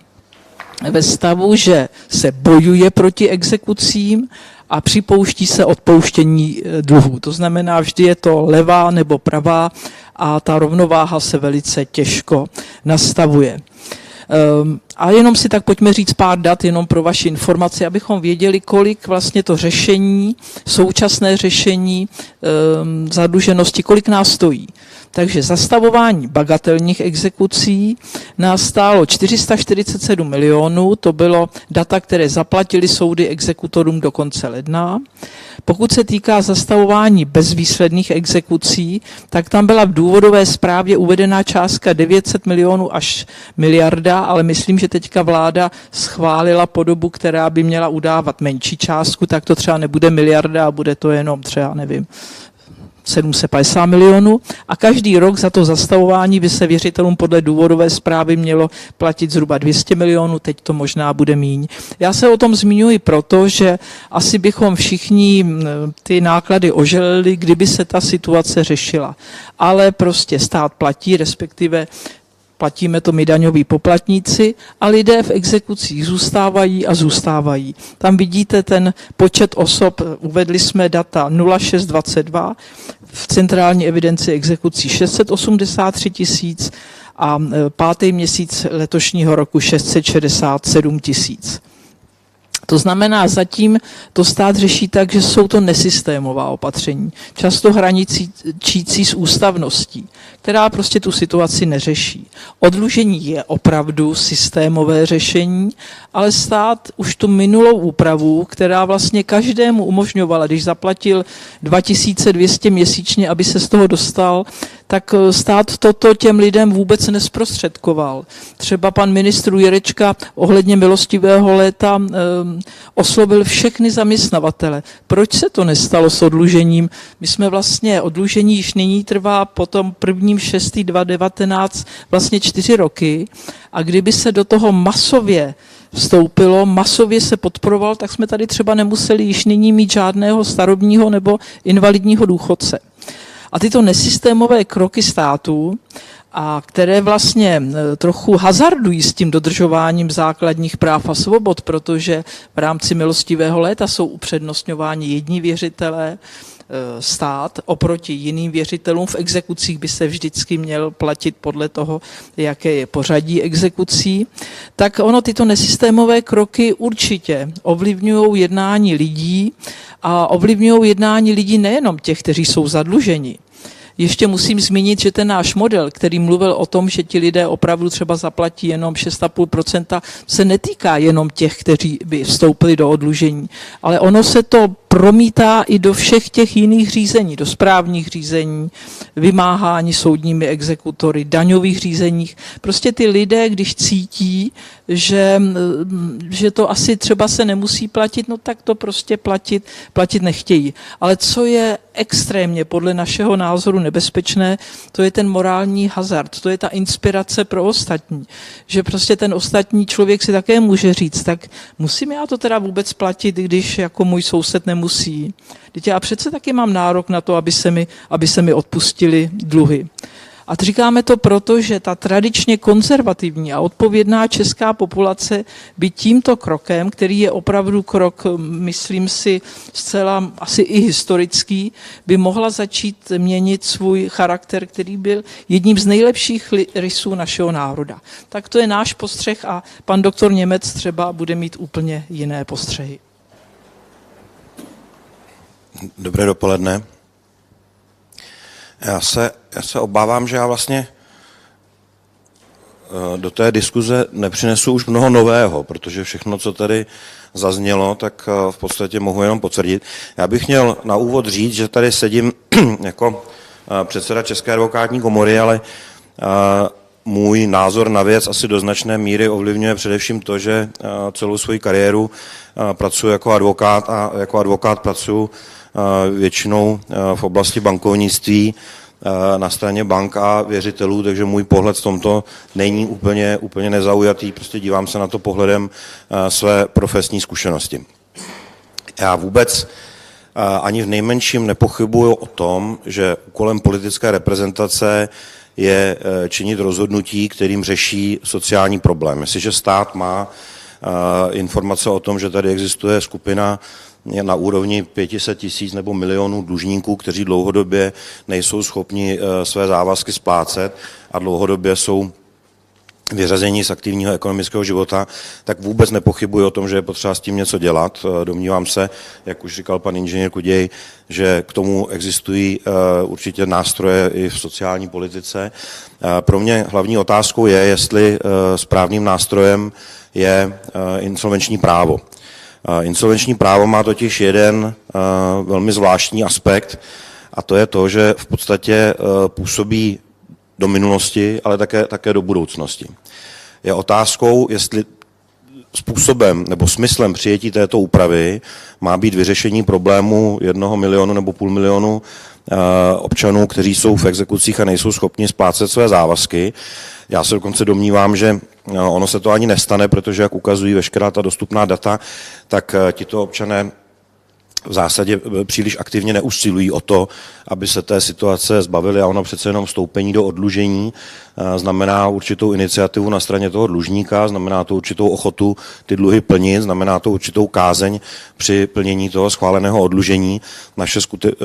ve stavu, že se bojuje proti exekucím a připouští se odpouštění eh, dluhů. To znamená, vždy je to levá nebo pravá a ta rovnováha se velice těžko nastavuje. Ehm, a jenom si tak pojďme říct pár dat, jenom pro vaši informaci, abychom věděli, kolik vlastně to řešení, současné řešení um, zadluženosti, kolik nás stojí. Takže zastavování bagatelních exekucí nás stálo 447 milionů, to bylo data, které zaplatili soudy exekutorům do konce ledna. Pokud se týká zastavování bezvýsledných exekucí, tak tam byla v důvodové zprávě uvedená částka 900 milionů až miliarda, ale myslím, že teďka vláda schválila podobu, která by měla udávat menší částku, tak to třeba nebude miliarda a bude to jenom třeba, nevím, 750 milionů a každý rok za to zastavování by se věřitelům podle důvodové zprávy mělo platit zhruba 200 milionů, teď to možná bude míň. Já se o tom zmiňuji proto, že asi bychom všichni ty náklady oželili, kdyby se ta situace řešila. Ale prostě stát platí, respektive platíme to my daňoví poplatníci a lidé v exekucích zůstávají a zůstávají. Tam vidíte ten počet osob, uvedli jsme data 0622, v centrální evidenci exekucí 683 tisíc a e, pátý měsíc letošního roku 667 tisíc. To znamená, zatím to stát řeší tak, že jsou to nesystémová opatření, často hraničící s ústavností, která prostě tu situaci neřeší. Odlužení je opravdu systémové řešení, ale stát už tu minulou úpravu, která vlastně každému umožňovala, když zaplatil 2200 měsíčně, aby se z toho dostal, tak eh, stát toto těm lidem vůbec nesprostředkoval. Třeba pan ministr Jirečka ohledně milostivého léta eh, oslovil všechny zaměstnavatele. Proč se to nestalo s odlužením? My jsme vlastně, odlužení již nyní trvá potom prvním 6. 2019 vlastně čtyři roky a kdyby se do toho masově vstoupilo, masově se podporoval, tak jsme tady třeba nemuseli již nyní mít žádného starobního nebo invalidního důchodce. A tyto nesystémové kroky států, a které vlastně e, trochu hazardují s tím dodržováním základních práv a svobod, protože v rámci milostivého léta jsou upřednostňováni jední věřitelé, stát oproti jiným věřitelům. V exekucích by se vždycky měl platit podle toho, jaké je pořadí exekucí. Tak ono tyto nesystémové kroky určitě ovlivňují jednání lidí a ovlivňují jednání lidí nejenom těch, kteří jsou zadluženi. Ještě musím zmínit, že ten náš model, který mluvil o tom, že ti lidé opravdu třeba zaplatí jenom 6,5%, se netýká jenom těch, kteří by vstoupili do odlužení, ale ono se to promítá i do všech těch jiných řízení, do správních řízení, vymáhání soudními exekutory, daňových řízeních. Prostě ty lidé, když cítí, že, že to asi třeba se nemusí platit, no tak to prostě platit, platit nechtějí. Ale co je extrémně podle našeho názoru nebezpečné, to je ten morální hazard, to je ta inspirace pro ostatní. Že prostě ten ostatní člověk si také může říct, tak musím já to teda vůbec platit, když jako můj soused nemusí. Teď já přece taky mám nárok na to, aby se mi, aby se mi odpustili dluhy. A říkáme to proto, že ta tradičně konzervativní a odpovědná česká populace by tímto krokem, který je opravdu krok, myslím si, zcela asi i historický, by mohla začít měnit svůj charakter, který byl jedním z nejlepších rysů našeho národa. Tak to je náš postřeh a pan doktor Němec třeba bude mít úplně jiné postřehy. Dobré dopoledne. Já se, já se obávám, že já vlastně eh, do té diskuze nepřinesu už mnoho nového, protože všechno, co tady zaznělo, tak eh, v podstatě mohu jenom potvrdit. Já bych měl na úvod říct, že tady sedím jako eh, předseda České advokátní komory, ale můj názor na věc asi do značné míry ovlivňuje především to, že celou svoji kariéru pracuji jako advokát a jako advokát pracuji většinou v oblasti bankovnictví na straně bank a věřitelů, takže můj pohled v tomto není úplně, úplně nezaujatý, prostě dívám se na to pohledem své profesní zkušenosti. Já vůbec ani v nejmenším nepochybuju o tom, že úkolem politické reprezentace je činit rozhodnutí, kterým řeší sociální problém. Jestliže stát má informace o tom, že tady existuje skupina na úrovni 500 tisíc nebo milionů dlužníků, kteří dlouhodobě nejsou schopni eh, své závazky splácet a dlouhodobě jsou vyřazení z aktivního ekonomického života, tak vůbec nepochybuji o tom, že je potřeba s tím něco dělat. Eh, domnívám se, jak už říkal pan inženýr Kuděj, že k tomu existují eh, určitě nástroje i v sociální politice. Pro mě hlavní otázkou je, jestli správným nástrojem je insolvenční právo. Insolvenční právo má totiž jeden velmi zvláštní aspekt a to je to, že v podstatě působí do minulosti, ale také, také do budoucnosti. Je otázkou, jestli způsobem nebo smyslem přijetí této úpravy má být vyřešení problému jednoho milionu nebo půl milionu občanů, kteří jsou v exekucích a nejsou schopni splácet své závazky. Já se dokonce domnívám, že No, ono se to ani nestane, protože jak ukazují veškerá ta dostupná data, tak eh, tito občané v zásadě eh, příliš aktivně neusilují o to, aby se té situace zbavili a ono přece jenom vstoupení do odlužení eh, znamená určitou iniciativu na straně toho dlužníka, znamená to určitou ochotu ty dluhy plnit, znamená to určitou kázeň při plnění toho schváleného odlužení. Naše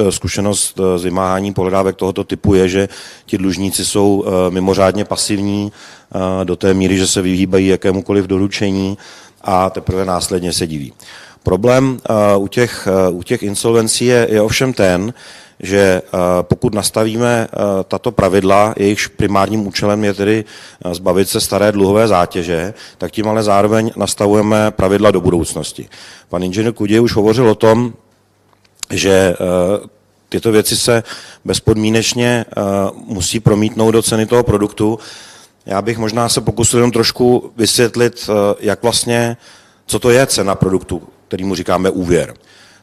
zkušenost z vymáhání pohledávek tohoto typu je, že ti dlužníci jsou mimořádně pasivní, do té míry, že se vyhýbají jakémukoliv doručení a teprve následně se diví. Problém u těch, u těch insolvencí je, je ovšem ten, že pokud nastavíme tato pravidla, jejichž primárním účelem je tedy zbavit se staré dluhové zátěže, tak tím ale zároveň nastavujeme pravidla do budoucnosti. Pan inženýr Kuděj už hovořil o tom, že tyto věci se bezpodmínečně musí promítnout do ceny toho produktu já bych možná se pokusil jenom trošku vysvětlit, eh, jak vlastně, co to je cena produktu, který mu říkáme úvěr.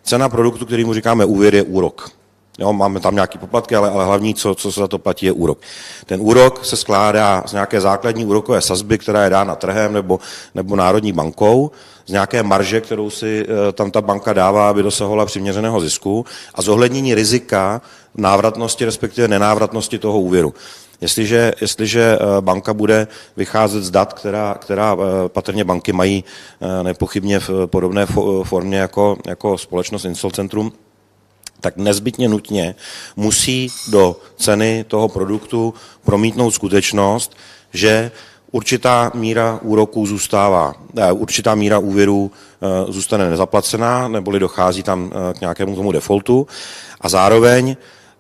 Cena produktu, který mu říkáme úvěr, je úrok. Jo, máme tam nějaké poplatky, ale, ale hlavní, co, co se za to platí, je úrok. Ten úrok se skládá z nějaké základní úrokové sazby, která je dána trhem nebo, nebo národní bankou, z nějaké marže, kterou si e, tam ta banka dává, aby dosahovala přiměřeného zisku a zohlednění rizika návratnosti, respektive nenávratnosti toho úvěru. Jestliže, jestliže eh, banka bude vycházet z dat, která, která eh, patrně banky mají eh, nepochybně v podobné formě jako, jako společnost Insolcentrum, tak nezbytně nutně musí do ceny toho produktu promítnout skutečnost, že určitá míra úroků zůstává, určitá míra úvěrů zůstane nezaplacená, neboli dochází tam k nějakému tomu defaultu. A zároveň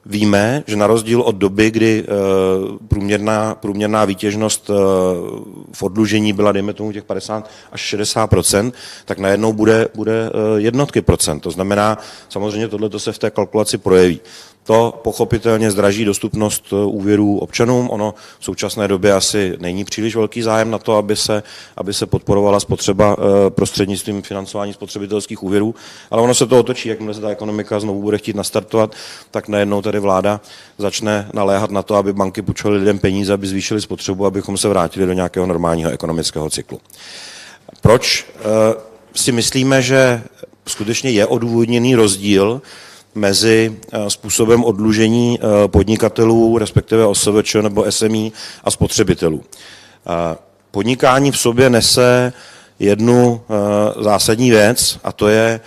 víme, že na rozdíl od doby, kdy průměrná, průměrná výtěžnost v odlužení byla, dejme tomu, těch 50 až 60 tak najednou bude, bude jednotky procent. To znamená, samozřejmě tohle se v té kalkulaci projeví. To pochopitelně zdraží dostupnost eh, úvěrů občanům. Ono v současné době asi není příliš velký zájem na to, aby se, aby se podporovala spotřeba eh, prostřednictvím financování spotřebitelských úvěrů, ale ono se to otočí, jakmile se ta ekonomika znovu bude chtít nastartovat, tak najednou tady vláda začne naléhat na to, aby banky půjčovaly lidem peníze, aby zvýšili spotřebu, abychom se vrátili do nějakého normálního ekonomického cyklu. Proč eh, si myslíme, že skutečně je odůvodněný rozdíl mezi eh, způsobem odlužení eh, podnikatelů, respektive OSVČ nebo SMI a spotřebitelů. Eh, podnikání v sobě nese jednu zásadní věc a to je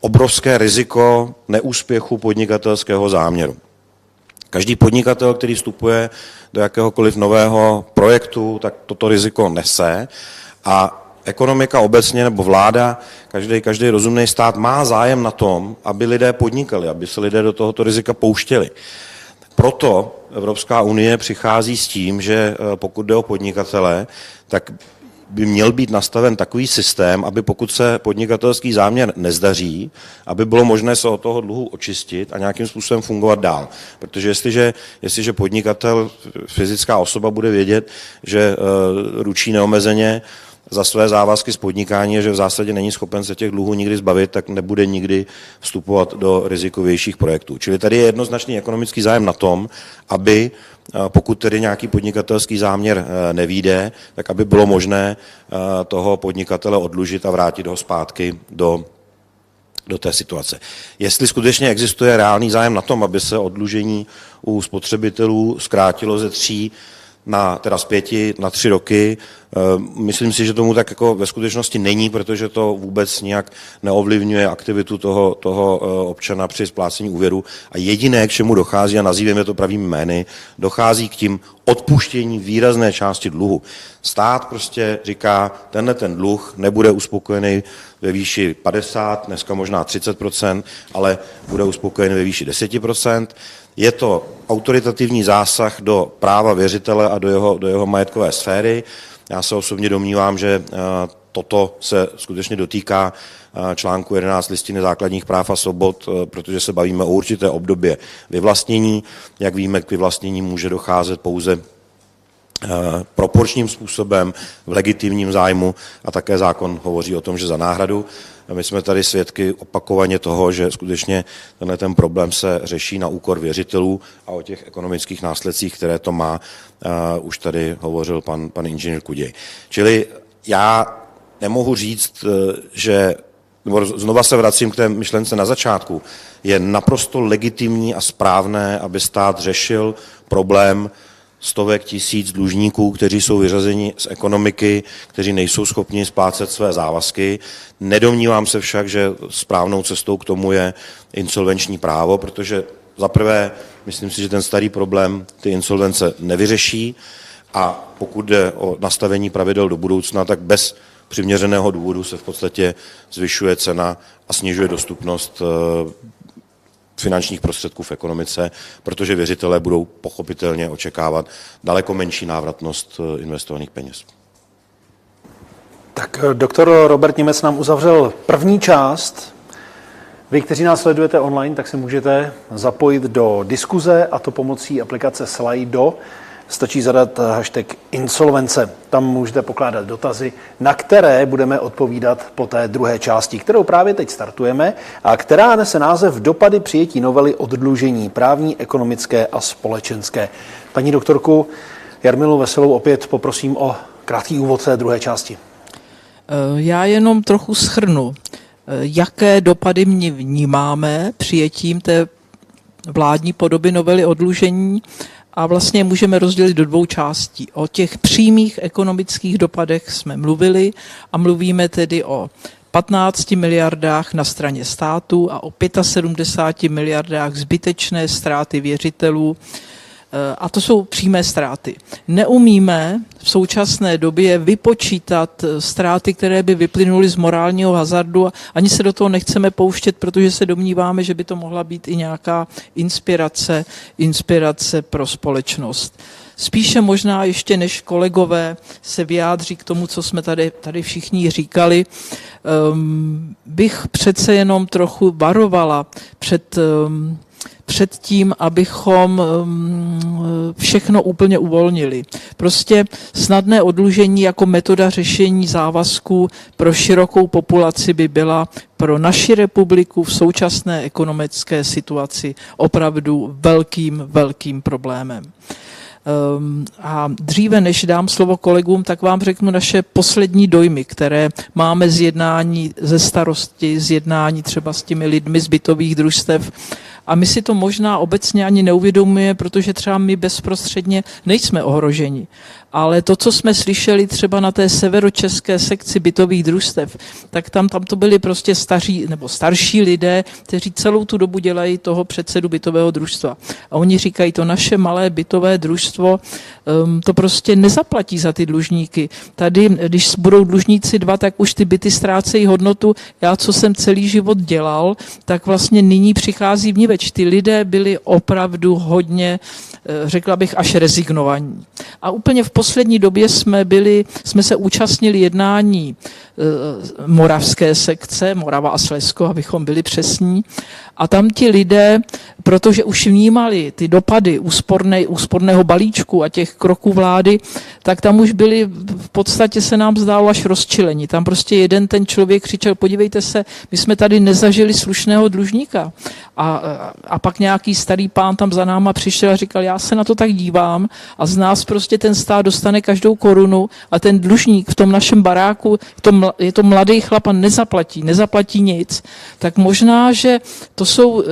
obrovské riziko neúspěchu podnikatelského záměru. Každý podnikatel, který vstupuje do jakéhokoliv nového projektu, tak toto riziko nese a ekonomika obecně nebo vláda, každý, každý rozumný stát má zájem na tom, aby lidé podnikali, aby se lidé do tohoto rizika pouštěli. Proto Evropská unie přichází s tím, že eh, pokud jde o podnikatele, tak by měl být nastaven takový systém, aby pokud se podnikatelský záměr nezdaří, aby bylo možné se od toho dluhu očistit a nějakým způsobem fungovat dál. Protože jestliže, jestliže podnikatel, fyzická osoba bude vědět, že uh, ručí neomezeně, za své závazky z podnikání, že v zásadě není schopen se těch dluhů nikdy zbavit, tak nebude nikdy vstupovat do rizikovějších projektů. Čili tady je jednoznačný ekonomický zájem na tom, aby pokud tedy nějaký podnikatelský záměr e, nevíde, tak aby bylo možné e, toho podnikatele odlužit a vrátit ho zpátky do do té situace. Jestli skutečně existuje reálný zájem na tom, aby se odlužení u spotřebitelů zkrátilo ze tří na, teda z pěti na tři roky. Eh, myslím si, že tomu tak jako ve skutečnosti není, protože to vůbec nějak neovlivňuje aktivitu toho, toho eh, občana při splácení úvěru. A jediné, k čemu dochází, a nazýváme to pravými jmény, dochází k tím odpuštění výrazné části dluhu. Stát prostě říká, tenhle ten dluh nebude uspokojený ve výši 50, dneska možná 30%, ale bude uspokojený ve výši 10%. Je to autoritativní zásah do práva věřitele a do jeho, do jeho majetkové sféry. Já se osobně domnívám, že eh, toto se skutečně dotýká eh, článku 11 listiny základních práv a svobod, eh, protože se bavíme o určité obdobě vyvlastnění. Jak víme, k vyvlastnění může docházet pouze proporčním způsobem, v legitimním zájmu a také zákon hovoří o tom, že za náhradu. My jsme tady svědky opakovaně toho, že skutečně tenhle ten problém se řeší na úkor věřitelů a o těch ekonomických následcích, které to má, uh, už tady hovořil pan, pan inženýr Kuděj. Čili já nemohu říct, eh, že nebo znova se vracím k té myšlence na začátku, je naprosto legitimní a správné, aby stát řešil problém stovek tisíc dlužníků, kteří jsou vyřazeni z ekonomiky, kteří nejsou schopni splácet své závazky. Nedomnívám se však, že správnou cestou k tomu je insolvenční právo, protože za prvé, myslím si, že ten starý problém ty insolvence nevyřeší a pokud jde o nastavení pravidel do budoucna, tak bez přiměřeného důvodu se v podstatě zvyšuje cena a snižuje dostupnost eh, finančních prostředků v ekonomice, protože věřitelé budou pochopitelně očekávat daleko menší návratnost eh, investovaných peněz. Tak eh, doktor Robert Němec nám uzavřel první část. Vy, kteří nás sledujete online, tak se můžete zapojit do diskuze a to pomocí aplikace Slido. Stačí zadat hashtag insolvence. Tam můžete pokládat dotazy, na které budeme odpovídat po té druhé části, kterou právě teď startujeme a která nese název Dopady přijetí novely oddlužení právní, ekonomické a společenské. Paní doktorku Jarmilu Veselou opět poprosím o krátký úvod té druhé části. Eh, já jenom trochu schrnu, eh, jaké dopady mě vnímáme přijetím té vládní podoby novely odlužení a vlastně můžeme rozdělit do dvou částí. O těch přímých ekonomických dopadech jsme mluvili a mluvíme tedy o 15 miliardách na straně státu a o 75 miliardách zbytečné ztráty věřitelů a to jsou přímé ztráty. Neumíme v současné době vypočítat ztráty, které by vyplynuly z morálního hazardu ani se do toho nechceme pouštět, protože se domníváme, že by to mohla být i nějaká inspirace, inspirace pro společnost. Spíše možná ještě než kolegové se vyjádří k tomu, co jsme tady, tady všichni říkali, um, bych přece jenom trochu varovala před um, před tím, abychom všechno úplně uvolnili. Prostě snadné odlužení jako metoda řešení závazků pro širokou populaci by byla pro naši republiku v současné ekonomické situaci opravdu velkým, velkým problémem. Um, a dříve, než dám slovo kolegům, tak vám řeknu naše poslední dojmy, které máme z jednání ze starosti, z jednání třeba s těmi lidmi z bytových družstev a my si to možná obecně ani neuvědomujeme, protože třeba my bezprostředně nejsme ohroženi ale to, co jsme slyšeli třeba na té severočeské sekci bytových družstev, tak tam, tam to byli prostě staří nebo starší lidé, kteří celou tu dobu dělají toho předsedu bytového družstva. A oni říkají, to naše malé bytové družstvo um, to prostě nezaplatí za ty dlužníky. Tady, když budou dlužníci dva, tak už ty byty ztrácejí hodnotu. Já, co jsem celý život dělal, tak vlastně nyní přichází vníveč. Ty lidé byli opravdu hodně, eh, řekla bych, až rezignovaní. A úplně v poslední době jsme byli, jsme se účastnili jednání moravské sekce, Morava a Slesko, abychom byli přesní. A tam ti lidé, protože už vnímali ty dopady úsporné, úsporného balíčku a těch kroků vlády, tak tam už byli, v podstatě se nám zdálo až rozčilení. Tam prostě jeden ten člověk křičel, podívejte se, my jsme tady nezažili slušného dlužníka. A, a pak nějaký starý pán tam za náma přišel a říkal, já se na to tak dívám a z nás prostě ten stát dostane každou korunu a ten dlužník v tom našem baráku, to, je to mladý chlap a nezaplatí, nezaplatí nic. Tak možná, že to jsou um,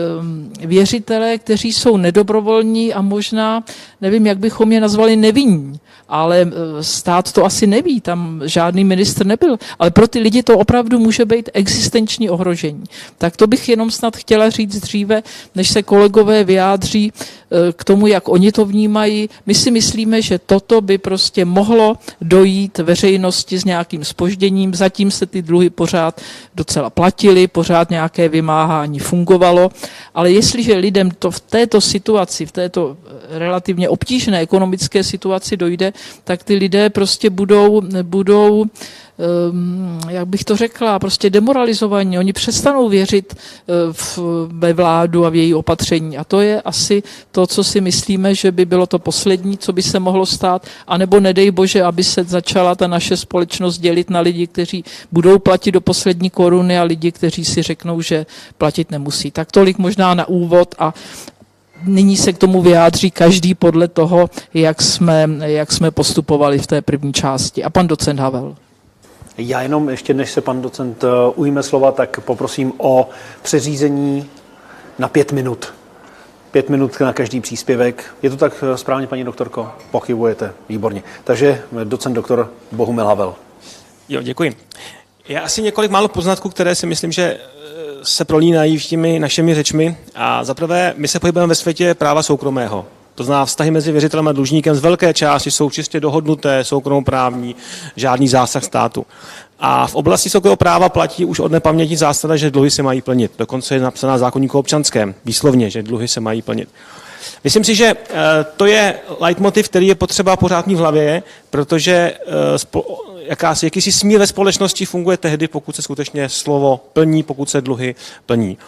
věřitelé, kteří jsou nedobrovolní a možná, nevím, jak bychom je nazvali nevinní ale eh, stát to asi neví, tam žádný ministr nebyl. Ale pro ty lidi to opravdu může být existenční ohrožení. Tak to bych jenom snad chtěla říct dříve, než se kolegové vyjádří eh, k tomu, jak oni to vnímají. My si myslíme, že toto by prostě mohlo dojít veřejnosti s nějakým spožděním. Zatím se ty dluhy pořád docela platily, pořád nějaké vymáhání fungovalo, ale jestliže lidem to v této situaci, v této eh, relativně obtížné ekonomické situaci dojde, tak ty lidé prostě budou, budou ehm, jak bych to řekla, prostě demoralizovaní. Oni přestanou věřit eh, v, ve vládu a v její opatření. A to je asi to, co si myslíme, že by bylo to poslední, co by se mohlo stát. A nebo nedej bože, aby se začala ta naše společnost dělit na lidi, kteří budou platit do poslední koruny a lidi, kteří si řeknou, že platit nemusí. Tak tolik možná na úvod a nyní se k tomu vyjádří každý podle toho, jak jsme, jak jsme postupovali v té první části. A pan docent Havel. Já jenom ještě, než se pan docent eh, ujme slova, tak poprosím o přeřízení na pět minut. Pět minut na každý příspěvek. Je to tak eh, správně, paní doktorko? Pochybujete. Výborně. Takže eh, docent doktor Bohumil Havel. Jo, děkuji. Já asi několik málo poznatků, které si myslím, že se prolínají těmi našimi řečmi. A zaprvé, my se pohybujeme ve světě práva soukromého. To znamená, vztahy mezi věřitelem a dlužníkem z velké části jsou čistě dohodnuté, soukromoprávní, žádný zásah státu. A v oblasti soukromého práva platí už od nepaměti zásada, že dluhy se mají plnit. Dokonce je napsaná zákonníku občanském, výslovně, že dluhy se mají plnit. Myslím si, že eh, to je leitmotiv, který je potřeba pořád mít v hlavě, protože eh, jakási, jakýsi smír ve společnosti funguje tehdy, pokud se skutečně slovo plní, pokud se dluhy plní.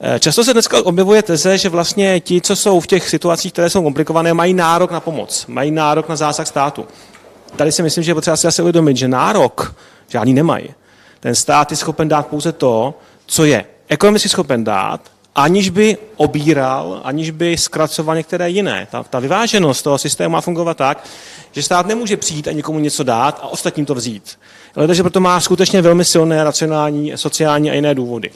Eh, často se dneska objevuje teze, že vlastně ti, co jsou v těch situacích, které jsou komplikované, mají nárok na pomoc, mají nárok na zásah státu. Tady si myslím, že je potřeba si asi uvědomit, že nárok žádný nemají. Ten stát je schopen dát pouze to, co je ekonomicky schopen dát, aniž by obíral, aniž by zkracoval některé jiné. Ta, ta vyváženost toho systému má fungovat tak, že stát nemůže přijít a někomu něco dát a ostatním to vzít. Ale že proto má skutečně velmi silné racionální, sociální a jiné důvody.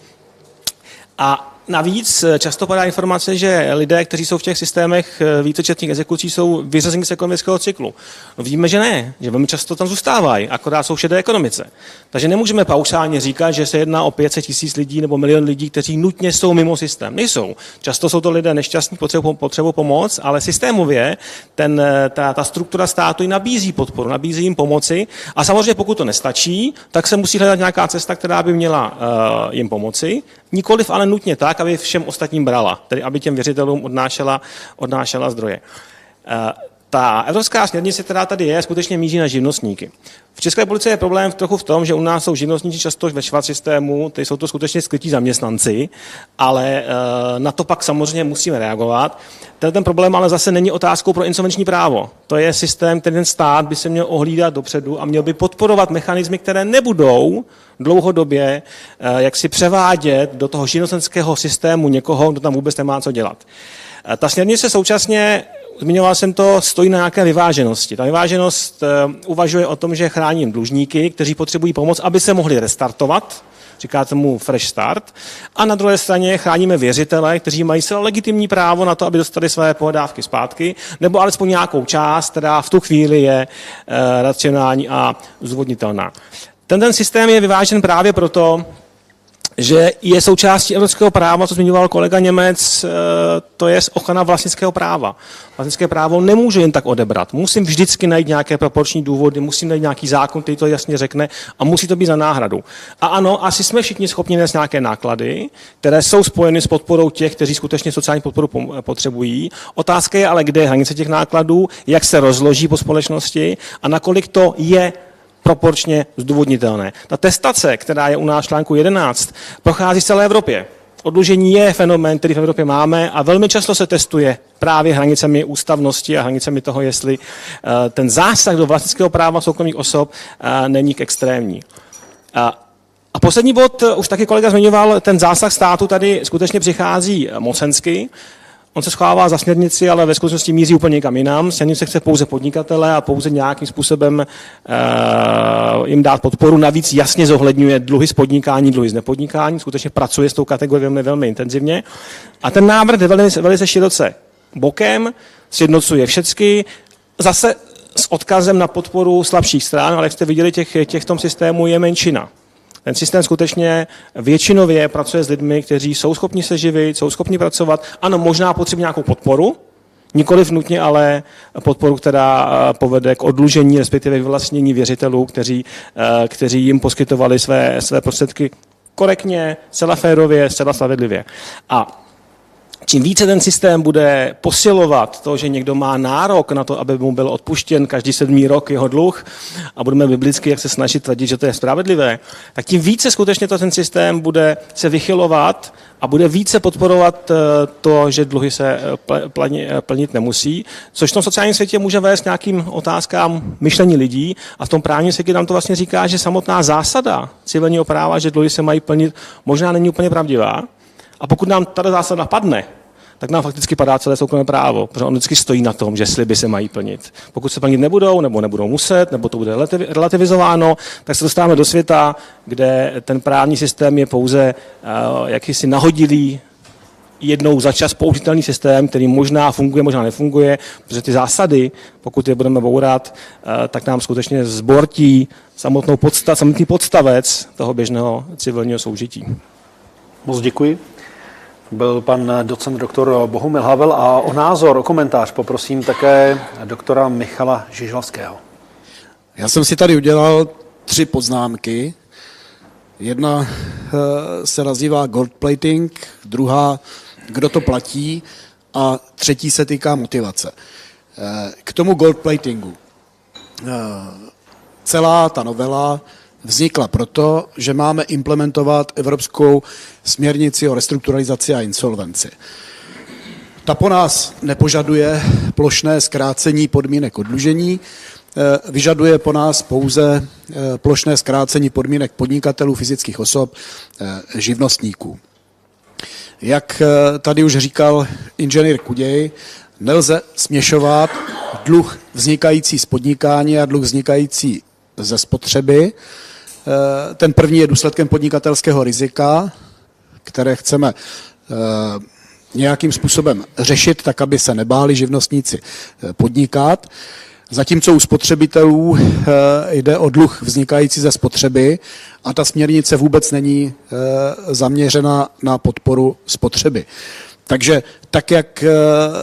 A navíc eh, často padá informace, že lidé, kteří jsou v těch systémech eh, vícečetných exekucí, jsou vyřazeni z ekonomického cyklu. No víme, že ne, že velmi často tam zůstávají, akorát jsou v šedé ekonomice. Takže nemůžeme paušálně říkat, že se jedná o 500 tisíc lidí nebo milion lidí, kteří nutně jsou mimo systém. Nejsou. Často jsou to lidé nešťastní, potřebují potřebu pomoc, ale systémově ten, eh, ta, ta struktura státu jim nabízí podporu, nabízí jim pomoci. A samozřejmě pokud to nestačí, tak se musí hledat nějaká cesta, která by měla uh, jim pomoci. Nikoliv ale nutně tak, aby všem ostatním brala, tedy aby těm věřitelům odnášela, odnášela zdroje. Ta evropská směrnice, která tady je, skutečně míří na živnostníky. V České republice je problém trochu v tom, že u nás jsou živnostníci často ve švat systému, ty jsou to skutečně skrytí zaměstnanci, ale uh, na to pak samozřejmě musíme reagovat. Ten, ten problém ale zase není otázkou pro insolvenční právo. To je systém, který ten stát by se měl ohlídat dopředu a měl by podporovat mechanismy, které nebudou dlouhodobě uh, jak si převádět do toho živnostenského systému někoho, kdo tam vůbec nemá co dělat. Uh, ta směrnice současně zmiňoval jsem to, stojí na nějaké vyváženosti. Ta vyváženost uh, uvažuje o tom, že chráním dlužníky, kteří potřebují pomoc, aby se mohli restartovat, říká tomu fresh start. A na druhé straně chráníme věřitele, kteří mají se legitimní právo na to, aby dostali své pohledávky zpátky, nebo alespoň nějakou část, která v tu chvíli je uh, racionální a zvodnitelná. Ten, ten systém je vyvážen právě proto, že je součástí evropského práva, co zmiňoval kolega Němec, eh, to je ochrana vlastnického práva. Vlastnické právo nemůže jen tak odebrat. Musím vždycky najít nějaké proporční důvody, musím najít nějaký zákon, který to jasně řekne a musí to být za náhradu. A ano, asi jsme všichni schopni nést nějaké náklady, které jsou spojeny s podporou těch, kteří skutečně sociální podporu potřebují. Otázka je ale, kde je hranice těch nákladů, jak se rozloží po společnosti a nakolik to je proporčně zdůvodnitelné. Ta testace, která je u nás v článku 11, prochází v celé Evropě. Odlužení je fenomén, který v Evropě máme a velmi často se testuje právě hranicemi ústavnosti a hranicemi toho, jestli eh, ten zásah do vlastnického práva soukromých osob eh, není k extrémní. A poslední bod, eh, už taky kolega zmiňoval, ten zásah státu tady skutečně přichází mocensky. On se schovává za směrnici, ale ve skutečnosti míří úplně někam jinam. Směrnice chce pouze podnikatele a pouze nějakým způsobem uh, jim dát podporu. Navíc jasně zohledňuje dluhy z podnikání, dluhy z nepodnikání. Skutečně pracuje s tou kategorií velmi, velmi intenzivně. A ten návrh jde velice, velice široce bokem, sjednocuje všecky. Zase s odkazem na podporu slabších stran, ale jak jste viděli, těch, těch v tom systému je menšina. Ten systém skutečně většinově pracuje s lidmi, kteří jsou schopni se živit, jsou schopni pracovat. Ano, možná potřebují nějakou podporu, Nikoliv nutně ale podporu, která eh, povede k odlužení, respektive vyvlastnění věřitelů, kteří, eh, kteří jim poskytovali své, své prostředky korektně, zcela férově, zcela. A Čím více ten systém bude posilovat to, že někdo má nárok na to, aby mu byl odpuštěn každý sedmý rok jeho dluh a budeme biblicky jak se snažit tvrdit, že to je spravedlivé, tak tím více skutečně to ten systém bude se vychylovat a bude více podporovat eh, to, že dluhy se eh, eh, plnit nemusí, což v tom sociálním světě může vést nějakým otázkám myšlení lidí a v tom právním světě nám to vlastně říká, že samotná zásada civilního práva, že dluhy se mají plnit, možná není úplně pravdivá. A pokud nám ta zásada padne, tak nám fakticky padá celé soukromé právo, protože on vždycky stojí na tom, že sliby se mají plnit. Pokud se plnit nebudou, nebo nebudou muset, nebo to bude relativizováno, tak se dostáváme do světa, kde ten právní systém je pouze uh, jakýsi nahodilý jednou za čas použitelný systém, který možná funguje, možná nefunguje, protože ty zásady, pokud je budeme bourat, eh, tak nám skutečně zbortí samotnou podstav, samotný podstavec toho běžného civilního soužití. Moc děkuji byl pan docent doktor Bohumil Havel a o názor, o komentář poprosím také doktora Michala Žižlavského. Já jsem si tady udělal tři poznámky. Jedna eh, se nazývá gold plating, druhá kdo to platí a třetí se týká motivace. Eh, k tomu gold platingu. Eh, celá ta novela vznikla proto, že máme implementovat evropskou směrnici o restrukturalizaci a insolvenci. Ta po nás nepožaduje plošné zkrácení podmínek odlužení, eh, vyžaduje po nás pouze eh, plošné zkrácení podmínek podnikatelů, fyzických osob, eh, živnostníků. Jak tady už říkal inženýr Kuděj, nelze směšovat dluh vznikající z podnikání a dluh vznikající ze spotřeby. Eh, ten první je důsledkem podnikatelského rizika, které chceme nějakým způsobem řešit, tak aby se nebáli živnostníci podnikat. Zatímco u spotřebitelů jde o dluh vznikající ze spotřeby a ta směrnice vůbec není zaměřena na podporu spotřeby. Takže tak, jak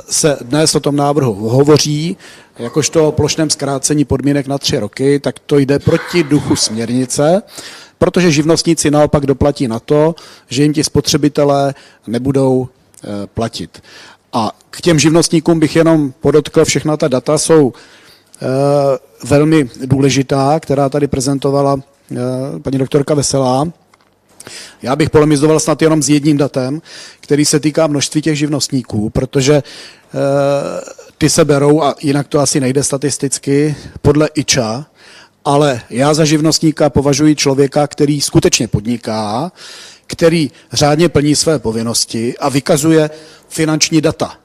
se dnes o tom návrhu hovoří, jakožto o plošném zkrácení podmínek na tři roky, tak to jde proti duchu směrnice, protože živnostníci naopak doplatí na to, že jim ti spotřebitelé nebudou eh, platit. A k těm živnostníkům bych jenom podotkl, všechna ta data jsou eh, velmi důležitá, která tady prezentovala eh, paní doktorka Veselá. Já bych polemizoval snad jenom s jedním datem, který se týká množství těch živnostníků, protože ty se berou, a jinak to asi nejde statisticky, podle IČA, ale já za živnostníka považuji člověka, který skutečně podniká, který řádně plní své povinnosti a vykazuje finanční data.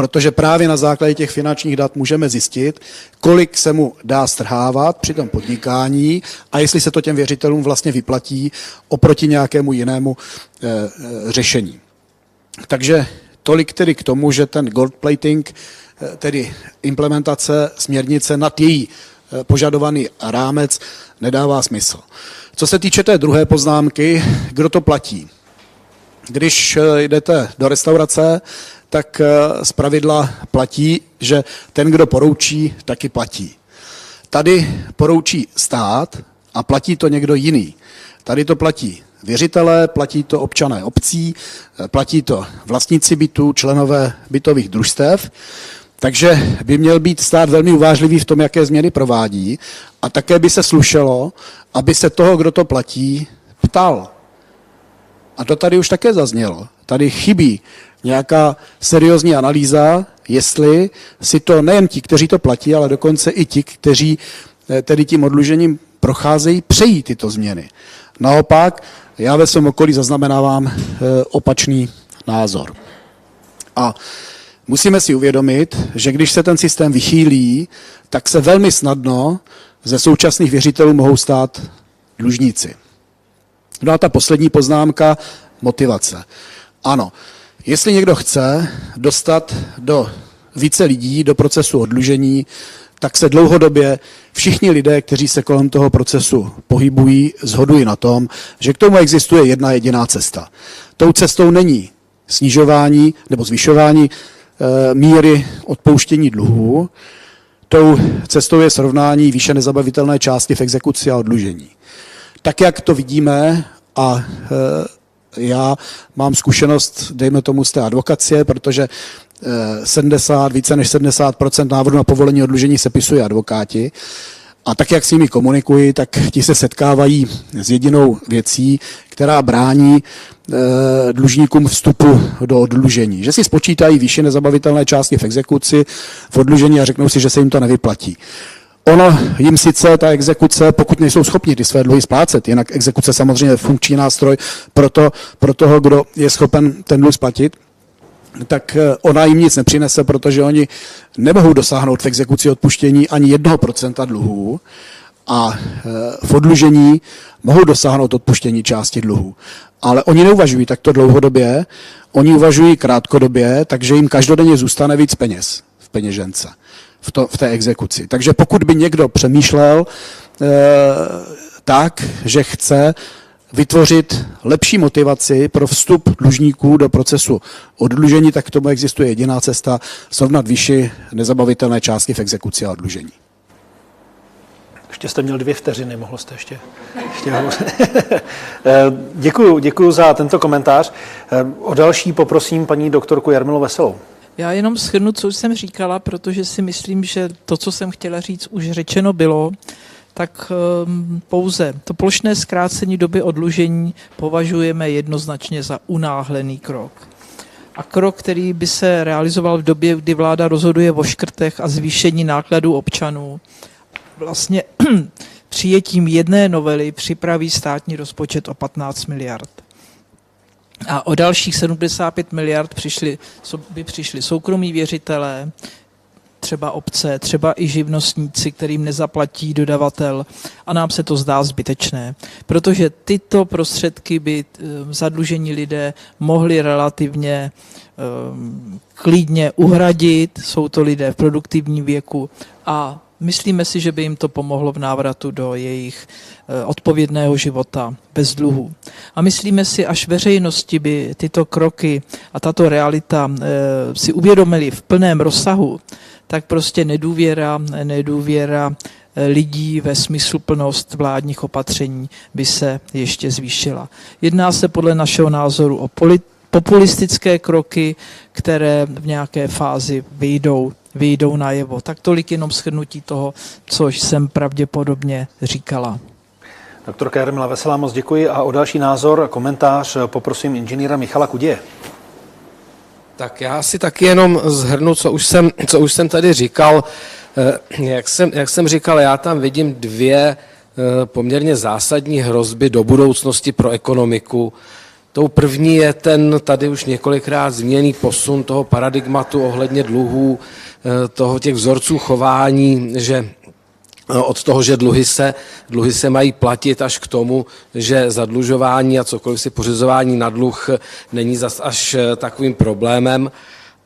Protože právě na základě těch finančních dat můžeme zjistit, kolik se mu dá strhávat při tom podnikání a jestli se to těm věřitelům vlastně vyplatí oproti nějakému jinému e, e, řešení. Takže Tolik tedy k tomu, že ten gold plating, eh, tedy implementace směrnice nad její požadovaný rámec, nedává smysl. Co se týče té druhé poznámky, kdo to platí? Když jdete do restaurace, tak z pravidla platí, že ten, kdo poroučí, taky platí. Tady poroučí stát a platí to někdo jiný. Tady to platí věřitelé, platí to občané obcí, eh, platí to vlastníci bytů, členové bytových družstev, takže by měl být stát velmi uvážlivý v tom, jaké změny provádí a také by se slušelo, aby se toho, kdo to platí, ptal. A to tady už také zaznělo. Tady chybí nějaká seriózní analýza, jestli si to nejen ti, kteří to platí, ale dokonce i ti, kteří eh, tedy tím odlužením procházejí, přejí tyto změny. Naopak, já ve svém okolí zaznamenávám eh, opačný názor. A musíme si uvědomit, že když se ten systém vychýlí, tak se velmi snadno ze současných věřitelů mohou stát dlužníci. No a ta poslední poznámka, motivace. Ano, jestli někdo chce dostat do více lidí do procesu odlužení, tak se dlouhodobě všichni lidé, kteří se kolem toho procesu pohybují, zhodují na tom, že k tomu existuje jedna jediná cesta. Tou cestou není snižování nebo zvyšování e, míry odpouštění dluhů, tou cestou je srovnání výše nezabavitelné části v exekuci a odlužení. Tak, jak to vidíme, a e, já mám zkušenost, dejme tomu, z té advokacie, protože 70, více než 70 návrhu na povolení odlužení sepisují advokáti. A tak, jak s nimi komunikuji, tak ti se setkávají s jedinou věcí, která brání e, dlužníkům vstupu do odlužení. Že si spočítají výše nezabavitelné částky v exekuci, v odlužení a řeknou si, že se jim to nevyplatí. Ono jim sice ta exekuce, pokud nejsou schopni ty své dluhy splácet, jinak exekuce samozřejmě je funkční nástroj pro, to, pro toho, kdo je schopen ten dluh splatit, tak eh, ona jim nic nepřinese, protože oni nemohou dosáhnout v exekuci odpuštění ani 1% dluhů a eh, v odlužení mohou dosáhnout odpuštění části dluhů. Ale oni neuvažují takto dlouhodobě, oni uvažují krátkodobě, takže jim každodenně zůstane víc peněz v peněžence, v, to, v té exekuci. Takže pokud by někdo přemýšlel e, tak, že chce vytvořit lepší motivaci pro vstup dlužníků do procesu oddlužení, tak k tomu existuje jediná cesta srovnat vyšší nezabavitelné částky v exekuci a oddlužení. Ještě jste měl dvě vteřiny, mohl jste ještě... ještě děkuju, děkuju za tento komentář. O další poprosím paní doktorku Jarmilu Veselou. Já jenom shrnu, co jsem říkala, protože si myslím, že to, co jsem chtěla říct, už řečeno bylo tak ehm, pouze to plošné zkrácení doby odlužení považujeme jednoznačně za unáhlený krok. A krok, který by se realizoval v době, kdy vláda rozhoduje o škrtech a zvýšení nákladů občanů, vlastně přijetím jedné novely připraví státní rozpočet o 15 miliard. A o dalších 75 miliard přišli, by přišli soukromí věřitelé, třeba obce, třeba i živnostníci, kterým nezaplatí dodavatel. A nám se to zdá zbytečné, protože tyto prostředky by eh, zadlužení lidé mohli relativně eh, klidně uhradit, jsou to lidé v produktivním věku a myslíme si, že by jim to pomohlo v návratu do jejich eh, odpovědného života bez dluhu. A myslíme si, až veřejnosti by tyto kroky a tato realita si uvědomili v plném rozsahu, tak prostě nedůvěra, nedůvěra lidí ve smysluplnost vládních opatření by se ještě zvýšila. Jedná se podle našeho názoru o populistické kroky, které v nějaké fázi vyjdou, vyjdou najevo. Tak tolik jenom shrnutí toho, co jsem pravděpodobně říkala. Doktor Kermila Veselá, moc děkuji a o další názor, komentář poprosím inženýra Michala Kudě. Tak já si taky jenom zhrnu, co už jsem, co už jsem tady říkal. Eh, jak jsem, jak jsem říkal, já tam vidím dvě eh, poměrně zásadní hrozby do budoucnosti pro ekonomiku. Tou první je ten tady už několikrát změněný posun toho paradigmatu ohledně dluhů, toho těch vzorců chování, že od toho, že dluhy se, dluhy se mají platit až k tomu, že zadlužování a cokoliv si pořizování na dluh není zas až takovým problémem.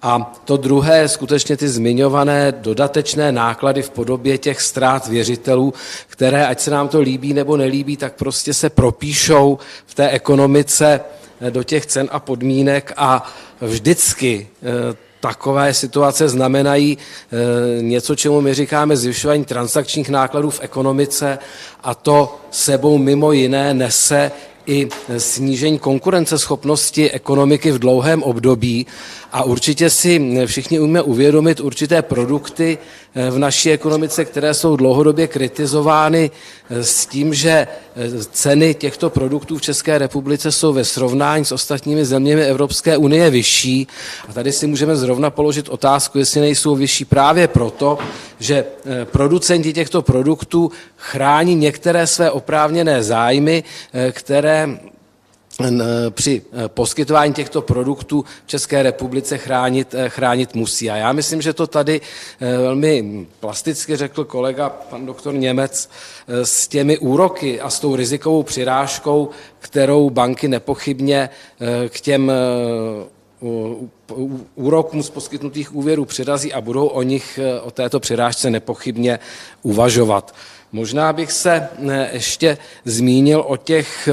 A to druhé, skutečně ty zmiňované dodatečné náklady v podobě těch ztrát věřitelů, které, ať se nám to líbí nebo nelíbí, tak prostě se propíšou v té ekonomice eh, do těch cen a podmínek a vždycky eh, takové situace znamenají eh, něco, čemu my říkáme zvyšování transakčních nákladů v ekonomice a to sebou mimo jiné nese i snížení konkurenceschopnosti ekonomiky v dlouhém období a určitě si všichni umíme uvědomit určité produkty eh, v naší ekonomice, které jsou dlouhodobě kritizovány eh, s tím, že eh, ceny těchto produktů v České republice jsou ve srovnání s ostatními zeměmi Evropské unie vyšší. A tady si můžeme zrovna položit otázku, jestli nejsou vyšší právě proto, že producenti těchto produktů chrání některé své oprávněné zájmy, které při eh, poskytování těchto produktů v České republice chránit, eh, chránit musí. A já myslím, že to tady eh, velmi plasticky řekl kolega pan doktor Němec s těmi úroky a s tou rizikovou přirážkou, kterou banky nepochybně k těm úrokům z poskytnutých úvěrů přirazí a budou o nich, o této přirážce nepochybně uvažovat. Možná bych se eh, ještě zmínil o těch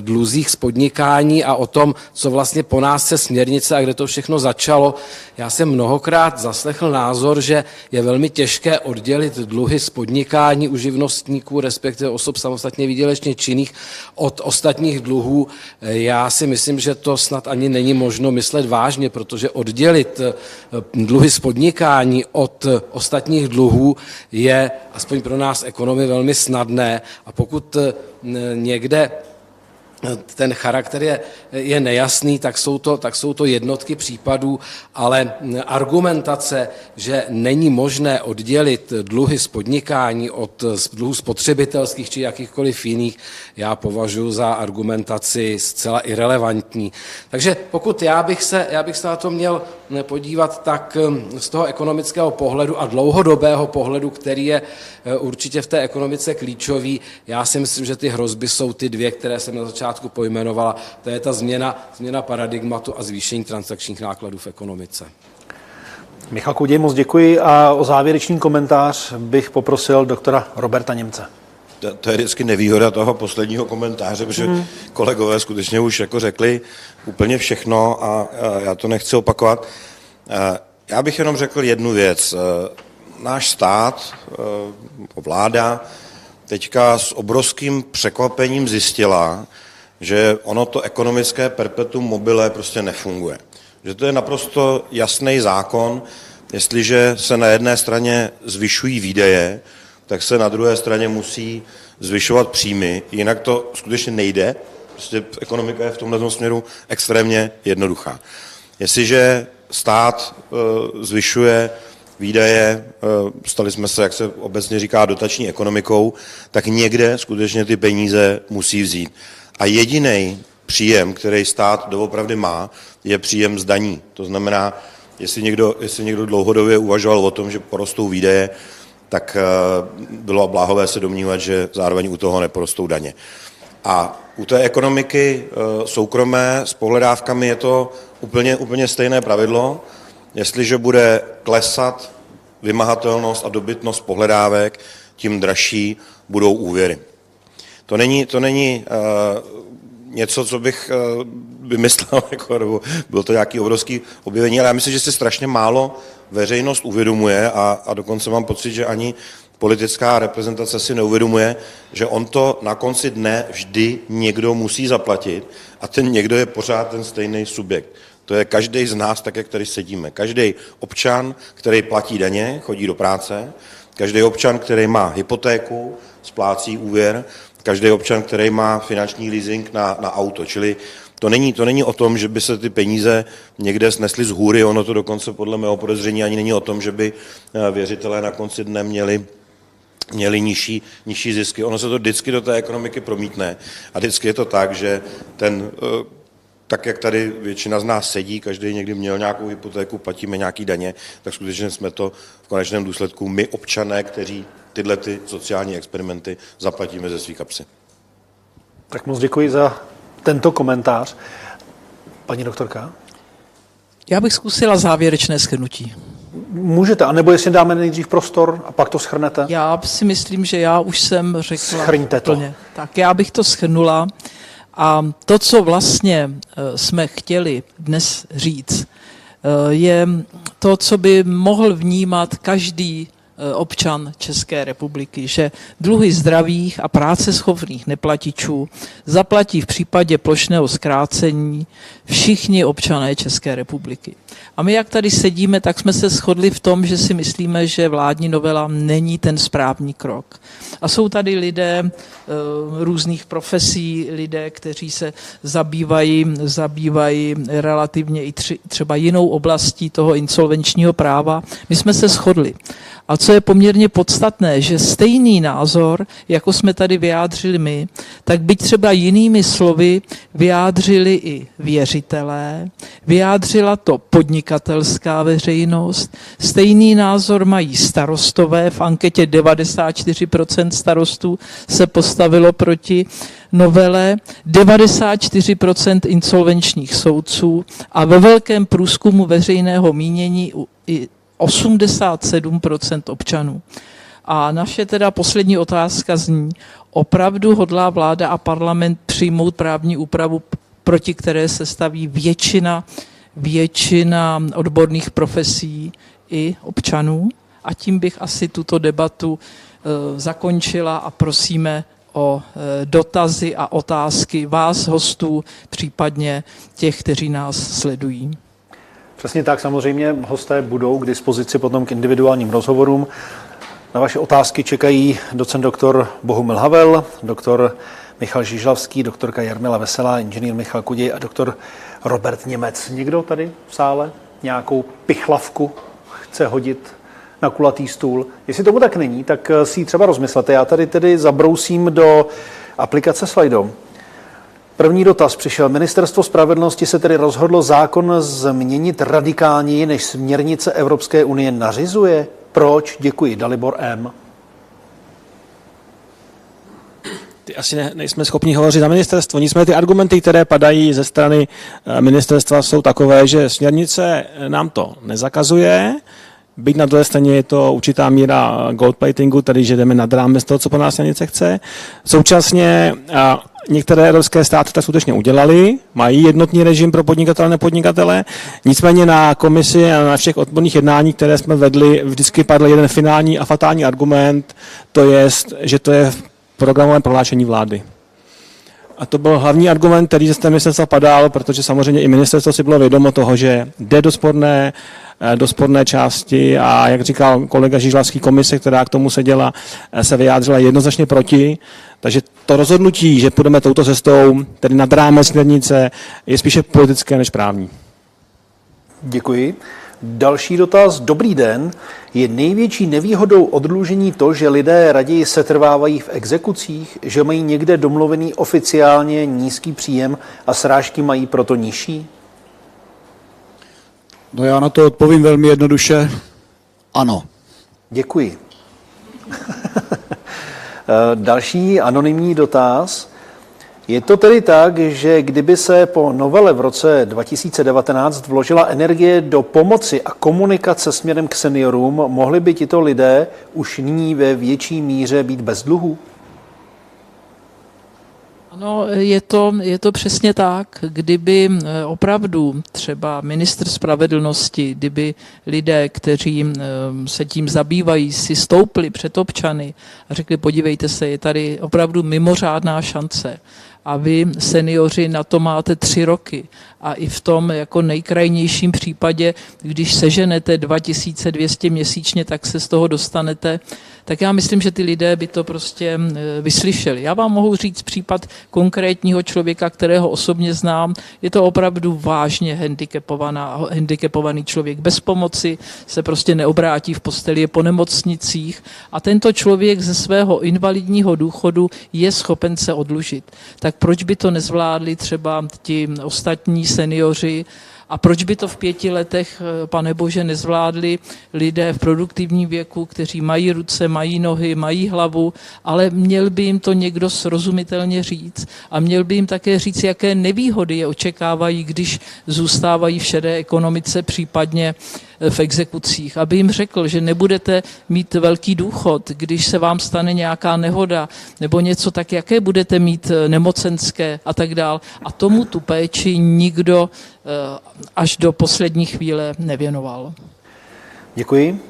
dluzích z podnikání a o tom, co vlastně po nás se směrnice a kde to všechno začalo. Já jsem mnohokrát zaslechl názor, že je velmi těžké oddělit dluhy z podnikání u živnostníků, respektive osob samostatně výdělečně činných od ostatních dluhů. Já si myslím, že to snad ani není možno myslet vážně, protože oddělit eh, dluhy z podnikání od ostatních dluhů je aspoň pro nás ekonomicky ekonomy velmi snadné. A pokud eh, někde ten charakter je, je nejasný, tak jsou, to, tak jsou to jednotky případů, ale argumentace, že není možné oddělit dluhy z podnikání od dluhů spotřebitelských či jakýchkoliv jiných, já považuji za argumentaci zcela irrelevantní. Takže pokud já bych se, já bych se na to měl podívat, tak hm, z toho ekonomického pohledu a dlouhodobého pohledu, který je eh, určitě v té ekonomice klíčový, já si myslím, že ty hrozby jsou ty dvě, které jsem na začátku začátku pojmenovala. To je ta změna, změna paradigmatu a zvýšení transakčních nákladů v ekonomice. Michal Kuděj, moc děkuji a o závěrečný komentář bych poprosil doktora Roberta Němce. To, to je vždycky nevýhoda toho posledního komentáře, protože hmm. kolegové skutečně už jako řekli úplně všechno a, a já to nechci opakovat. Já bych jenom řekl jednu věc. Náš stát, vláda, teďka s obrovským překvapením zjistila, že ono to ekonomické perpetuum mobile prostě nefunguje. Že to je naprosto jasný zákon, jestliže se na jedné straně zvyšují výdaje, tak se na druhé straně musí zvyšovat příjmy, jinak to skutečně nejde. Prostě ekonomika je v tomhle směru extrémně jednoduchá. Jestliže stát e, zvyšuje výdaje, e, stali jsme se, jak se obecně říká, dotační ekonomikou, tak někde skutečně ty peníze musí vzít. A jediný příjem, který stát doopravdy má, je příjem z daní. To znamená, jestli někdo, jestli někdo dlouhodobě uvažoval o tom, že porostou výdaje, tak eh, bylo bláhové se domnívat, že zároveň u toho neporostou daně. A u té ekonomiky eh, soukromé s pohledávkami je to úplně, úplně stejné pravidlo. Jestliže bude klesat vymahatelnost a dobytnost pohledávek, tím dražší budou úvěry. To není, to není uh, něco, co bych uh, vymyslel, jako, nebo bylo to nějaký obrovský objevení, ale já myslím, že si strašně málo veřejnost uvědomuje a, a dokonce mám pocit, že ani politická reprezentace si neuvědomuje, že on to na konci dne vždy někdo musí zaplatit a ten někdo je pořád ten stejný subjekt. To je každý z nás, tak jak tady sedíme. Každý občan, který platí daně, chodí do práce, každý občan, který má hypotéku, splácí úvěr, každý občan, který má finanční leasing na, na auto. Čili to není, to není o tom, že by se ty peníze někde snesly z hůry, ono to dokonce podle mého podezření ani není o tom, že by eh, věřitelé na konci dne měli měli nižší, nižší zisky. Ono se to vždycky do té ekonomiky promítne a vždycky je to tak, že ten, eh, tak jak tady většina z nás sedí, každý někdy měl nějakou hypotéku, platíme nějaký daně, tak skutečně jsme to v konečném důsledku my občané, kteří tyhle ty sociální experimenty zaplatíme ze svých kapsy. Tak moc děkuji za tento komentář. Paní doktorka? Já bych zkusila závěrečné schrnutí. Můžete, anebo jestli dáme nejdřív prostor a pak to schrnete? Já si myslím, že já už jsem řekla Schrňte to. plně. Tak já bych to schrnula. A to, co vlastně eh, jsme chtěli dnes říct, eh, je to, co by mohl vnímat každý občan České republiky, že dluhy zdravých a práceschopných neplatičů zaplatí v případě plošného zkrácení všichni občané České republiky. A my, jak tady sedíme, tak jsme se shodli v tom, že si myslíme, že vládní novela není ten správný krok. A jsou tady lidé eh, různých profesí, lidé, kteří se zabývají, zabývají relativně i tři, třeba jinou oblastí toho insolvenčního práva. My jsme se shodli. A co je poměrně podstatné, že stejný názor, jako jsme tady vyjádřili my, tak byť třeba jinými slovy vyjádřili i věřitelé, vyjádřila to podnikatelská veřejnost, stejný názor mají starostové, v anketě 94% starostů se postavilo proti novele, 94% insolvenčních soudců a ve velkém průzkumu veřejného mínění i 87% občanů. A naše teda poslední otázka zní, opravdu hodlá vláda a parlament přijmout právní úpravu, proti které se staví většina, většina odborných profesí i občanů? A tím bych asi tuto debatu e, zakončila a prosíme o e, dotazy a otázky vás, hostů, případně těch, kteří nás sledují. Přesně tak, samozřejmě hosté budou k dispozici potom k individuálním rozhovorům. Na vaše otázky čekají docent doktor Bohumil Havel, doktor Michal Žižlavský, doktorka Jarmila Veselá, inženýr Michal Kuděj a doktor Robert Němec. Někdo tady v sále nějakou pichlavku chce hodit na kulatý stůl? Jestli tomu tak není, tak si ji třeba rozmyslete. Já tady tedy zabrousím do aplikace Slido. První dotaz přišel. Ministerstvo spravedlnosti se tedy rozhodlo zákon změnit radikálněji, než směrnice Evropské unie nařizuje. Proč? Děkuji. Dalibor M. Ty asi ne, nejsme schopni hovořit za ministerstvo. Nicméně ty argumenty, které padají ze strany eh, ministerstva, jsou takové, že směrnice nám to nezakazuje, Byť na druhé straně je to určitá míra goldplatingu, tedy že jdeme nad rámec toho, co po nás směrnice chce. Současně některé evropské státy tak skutečně udělali, mají jednotný režim pro podnikatele a nepodnikatele, nicméně na komisi a na všech odborných jednání, které jsme vedli, vždycky padl jeden finální a fatální argument, to je, že to je v programovém prohlášení vlády. A to byl hlavní argument, který ze ministerstva padal, protože samozřejmě i ministerstvo si bylo vědomo toho, že jde do sporné, eh, do sporné části a jak říkal kolega Žižlavský komise, která k tomu seděla, eh, se vyjádřila jednoznačně proti. Takže to rozhodnutí, že půjdeme touto cestou, tedy nad rámec směrnice, je spíše politické než právní. Děkuji. Další dotaz. Dobrý den. Je největší nevýhodou odlužení to, že lidé raději setrvávají v exekucích, že mají někde domluvený oficiálně nízký příjem a srážky mají proto nižší? No já na to odpovím velmi jednoduše. Ano. Děkuji. Další anonymní dotaz. Je to tedy tak, že kdyby se po novele v roce 2019 vložila energie do pomoci a komunikace směrem k seniorům, mohli by tito lidé už nyní ve větší míře být bez dluhu? Ano, je to, je to přesně tak. Kdyby eh, opravdu třeba ministr spravedlnosti, kdyby lidé, kteří eh, se tím zabývají, si stoupli před občany a řekli, podívejte se, je tady opravdu mimořádná šance a vy, seniori, na to máte tři roky. A i v tom jako nejkrajnějším případě, když seženete 2200 měsíčně, tak se z toho dostanete tak já myslím, že ty lidé by to prostě vyslyšeli. Já vám mohu říct případ konkrétního člověka, kterého osobně znám. Je to opravdu vážně handicapovaný člověk. Bez pomoci se prostě neobrátí v posteli, je po nemocnicích a tento člověk ze svého invalidního důchodu je schopen se odlužit. Tak proč by to nezvládli třeba ti ostatní seniori, a proč by to v pěti letech, eh, pane Bože, nezvládli lidé v produktivním věku, kteří mají ruce, mají nohy, mají hlavu, ale měl by jim to někdo srozumitelně říct a měl by jim také říct, jaké nevýhody je očekávají, když zůstávají v šedé ekonomice, případně v exekucích, aby jim řekl, že nebudete mít velký důchod, když se vám stane nějaká nehoda nebo něco, tak jaké budete mít eh, nemocenské a tak dál. A tomu tu péči nikdo eh, až do poslední chvíle nevěnoval. Děkuji.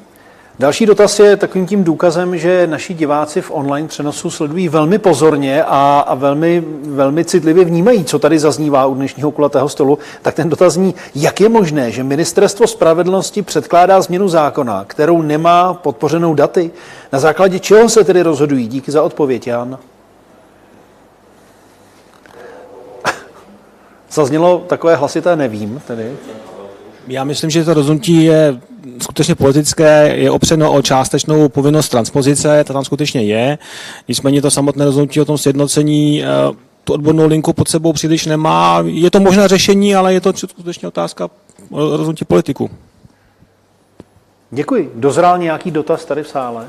Další dotaz je takovým tím důkazem, že naši diváci v online přenosu sledují velmi pozorně a, a velmi, velmi citlivě vnímají, co tady zaznívá u dnešního kulatého stolu. Tak ten dotaz zní, jak je možné, že Ministerstvo spravedlnosti předkládá změnu zákona, kterou nemá podpořenou daty? Na základě čeho se tedy rozhodují? Díky za odpověď, Jan. Zaznělo takové hlasité nevím tedy. Já myslím, že to rozhodnutí je skutečně politické, je opřeno o částečnou povinnost transpozice, ta tam skutečně je. Nicméně to samotné rozhodnutí o tom sjednocení eh, tu odbornou linku pod sebou příliš nemá. Je to možná řešení, ale je to skutečně otázka rozhodnutí politiku. Děkuji. Dozrál nějaký dotaz tady v sále?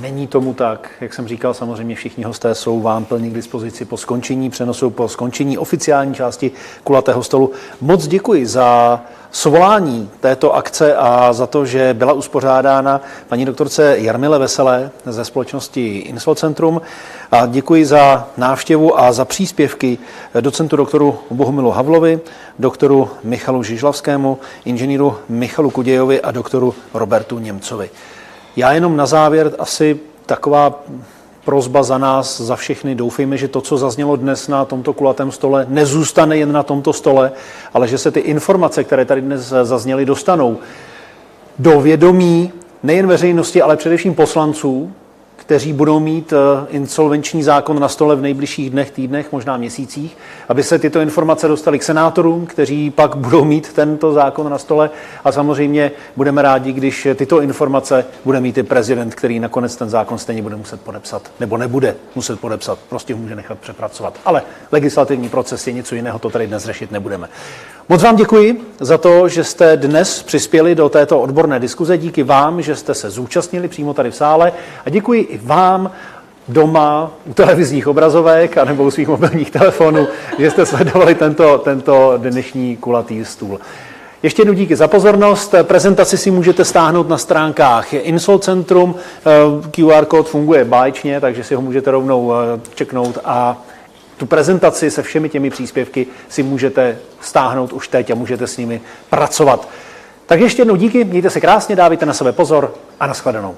Není tomu tak. Jak jsem říkal, samozřejmě všichni hosté jsou vám plně k dispozici po skončení přenosu, po skončení oficiální části kulatého stolu. Moc děkuji za svolání této akce a za to, že byla uspořádána paní doktorce Jarmile Veselé ze společnosti Insolcentrum. A děkuji za návštěvu a za příspěvky docentu doktoru Bohumilu Havlovi, doktoru Michalu Žižlavskému, inženýru Michalu Kudějovi a doktoru Robertu Němcovi. Já jenom na závěr asi taková prozba za nás, za všechny. Doufejme, že to, co zaznělo dnes na tomto kulatém stole, nezůstane jen na tomto stole, ale že se ty informace, které tady dnes zazněly, dostanou do vědomí nejen veřejnosti, ale především poslanců, kteří budou mít eh, insolvenční zákon na stole v nejbližších dnech, týdnech, možná měsících, aby se tyto informace dostaly k senátorům, kteří pak budou mít tento zákon na stole. A samozřejmě budeme rádi, když tyto informace bude mít i prezident, který nakonec ten zákon stejně bude muset podepsat, nebo nebude muset podepsat, prostě ho může nechat přepracovat. Ale legislativní proces je něco jiného, to tady dnes řešit nebudeme. Moc vám děkuji za to, že jste dnes přispěli do této odborné diskuze. Díky vám, že jste se zúčastnili přímo tady v sále. A děkuji i vám, doma u televizních obrazovek nebo u svých mobilních telefonů, že jste sledovali tento, tento dnešní kulatý stůl. Ještě jednou díky za pozornost. Prezentaci si můžete stáhnout na stránkách Insol Centrum. QR kód funguje báječně, takže si ho můžete rovnou eh, čeknout a tu prezentaci se všemi těmi příspěvky si můžete stáhnout už teď a můžete s nimi pracovat. Tak ještě jednou díky, mějte se krásně, dávajte na sebe pozor a nashledanou.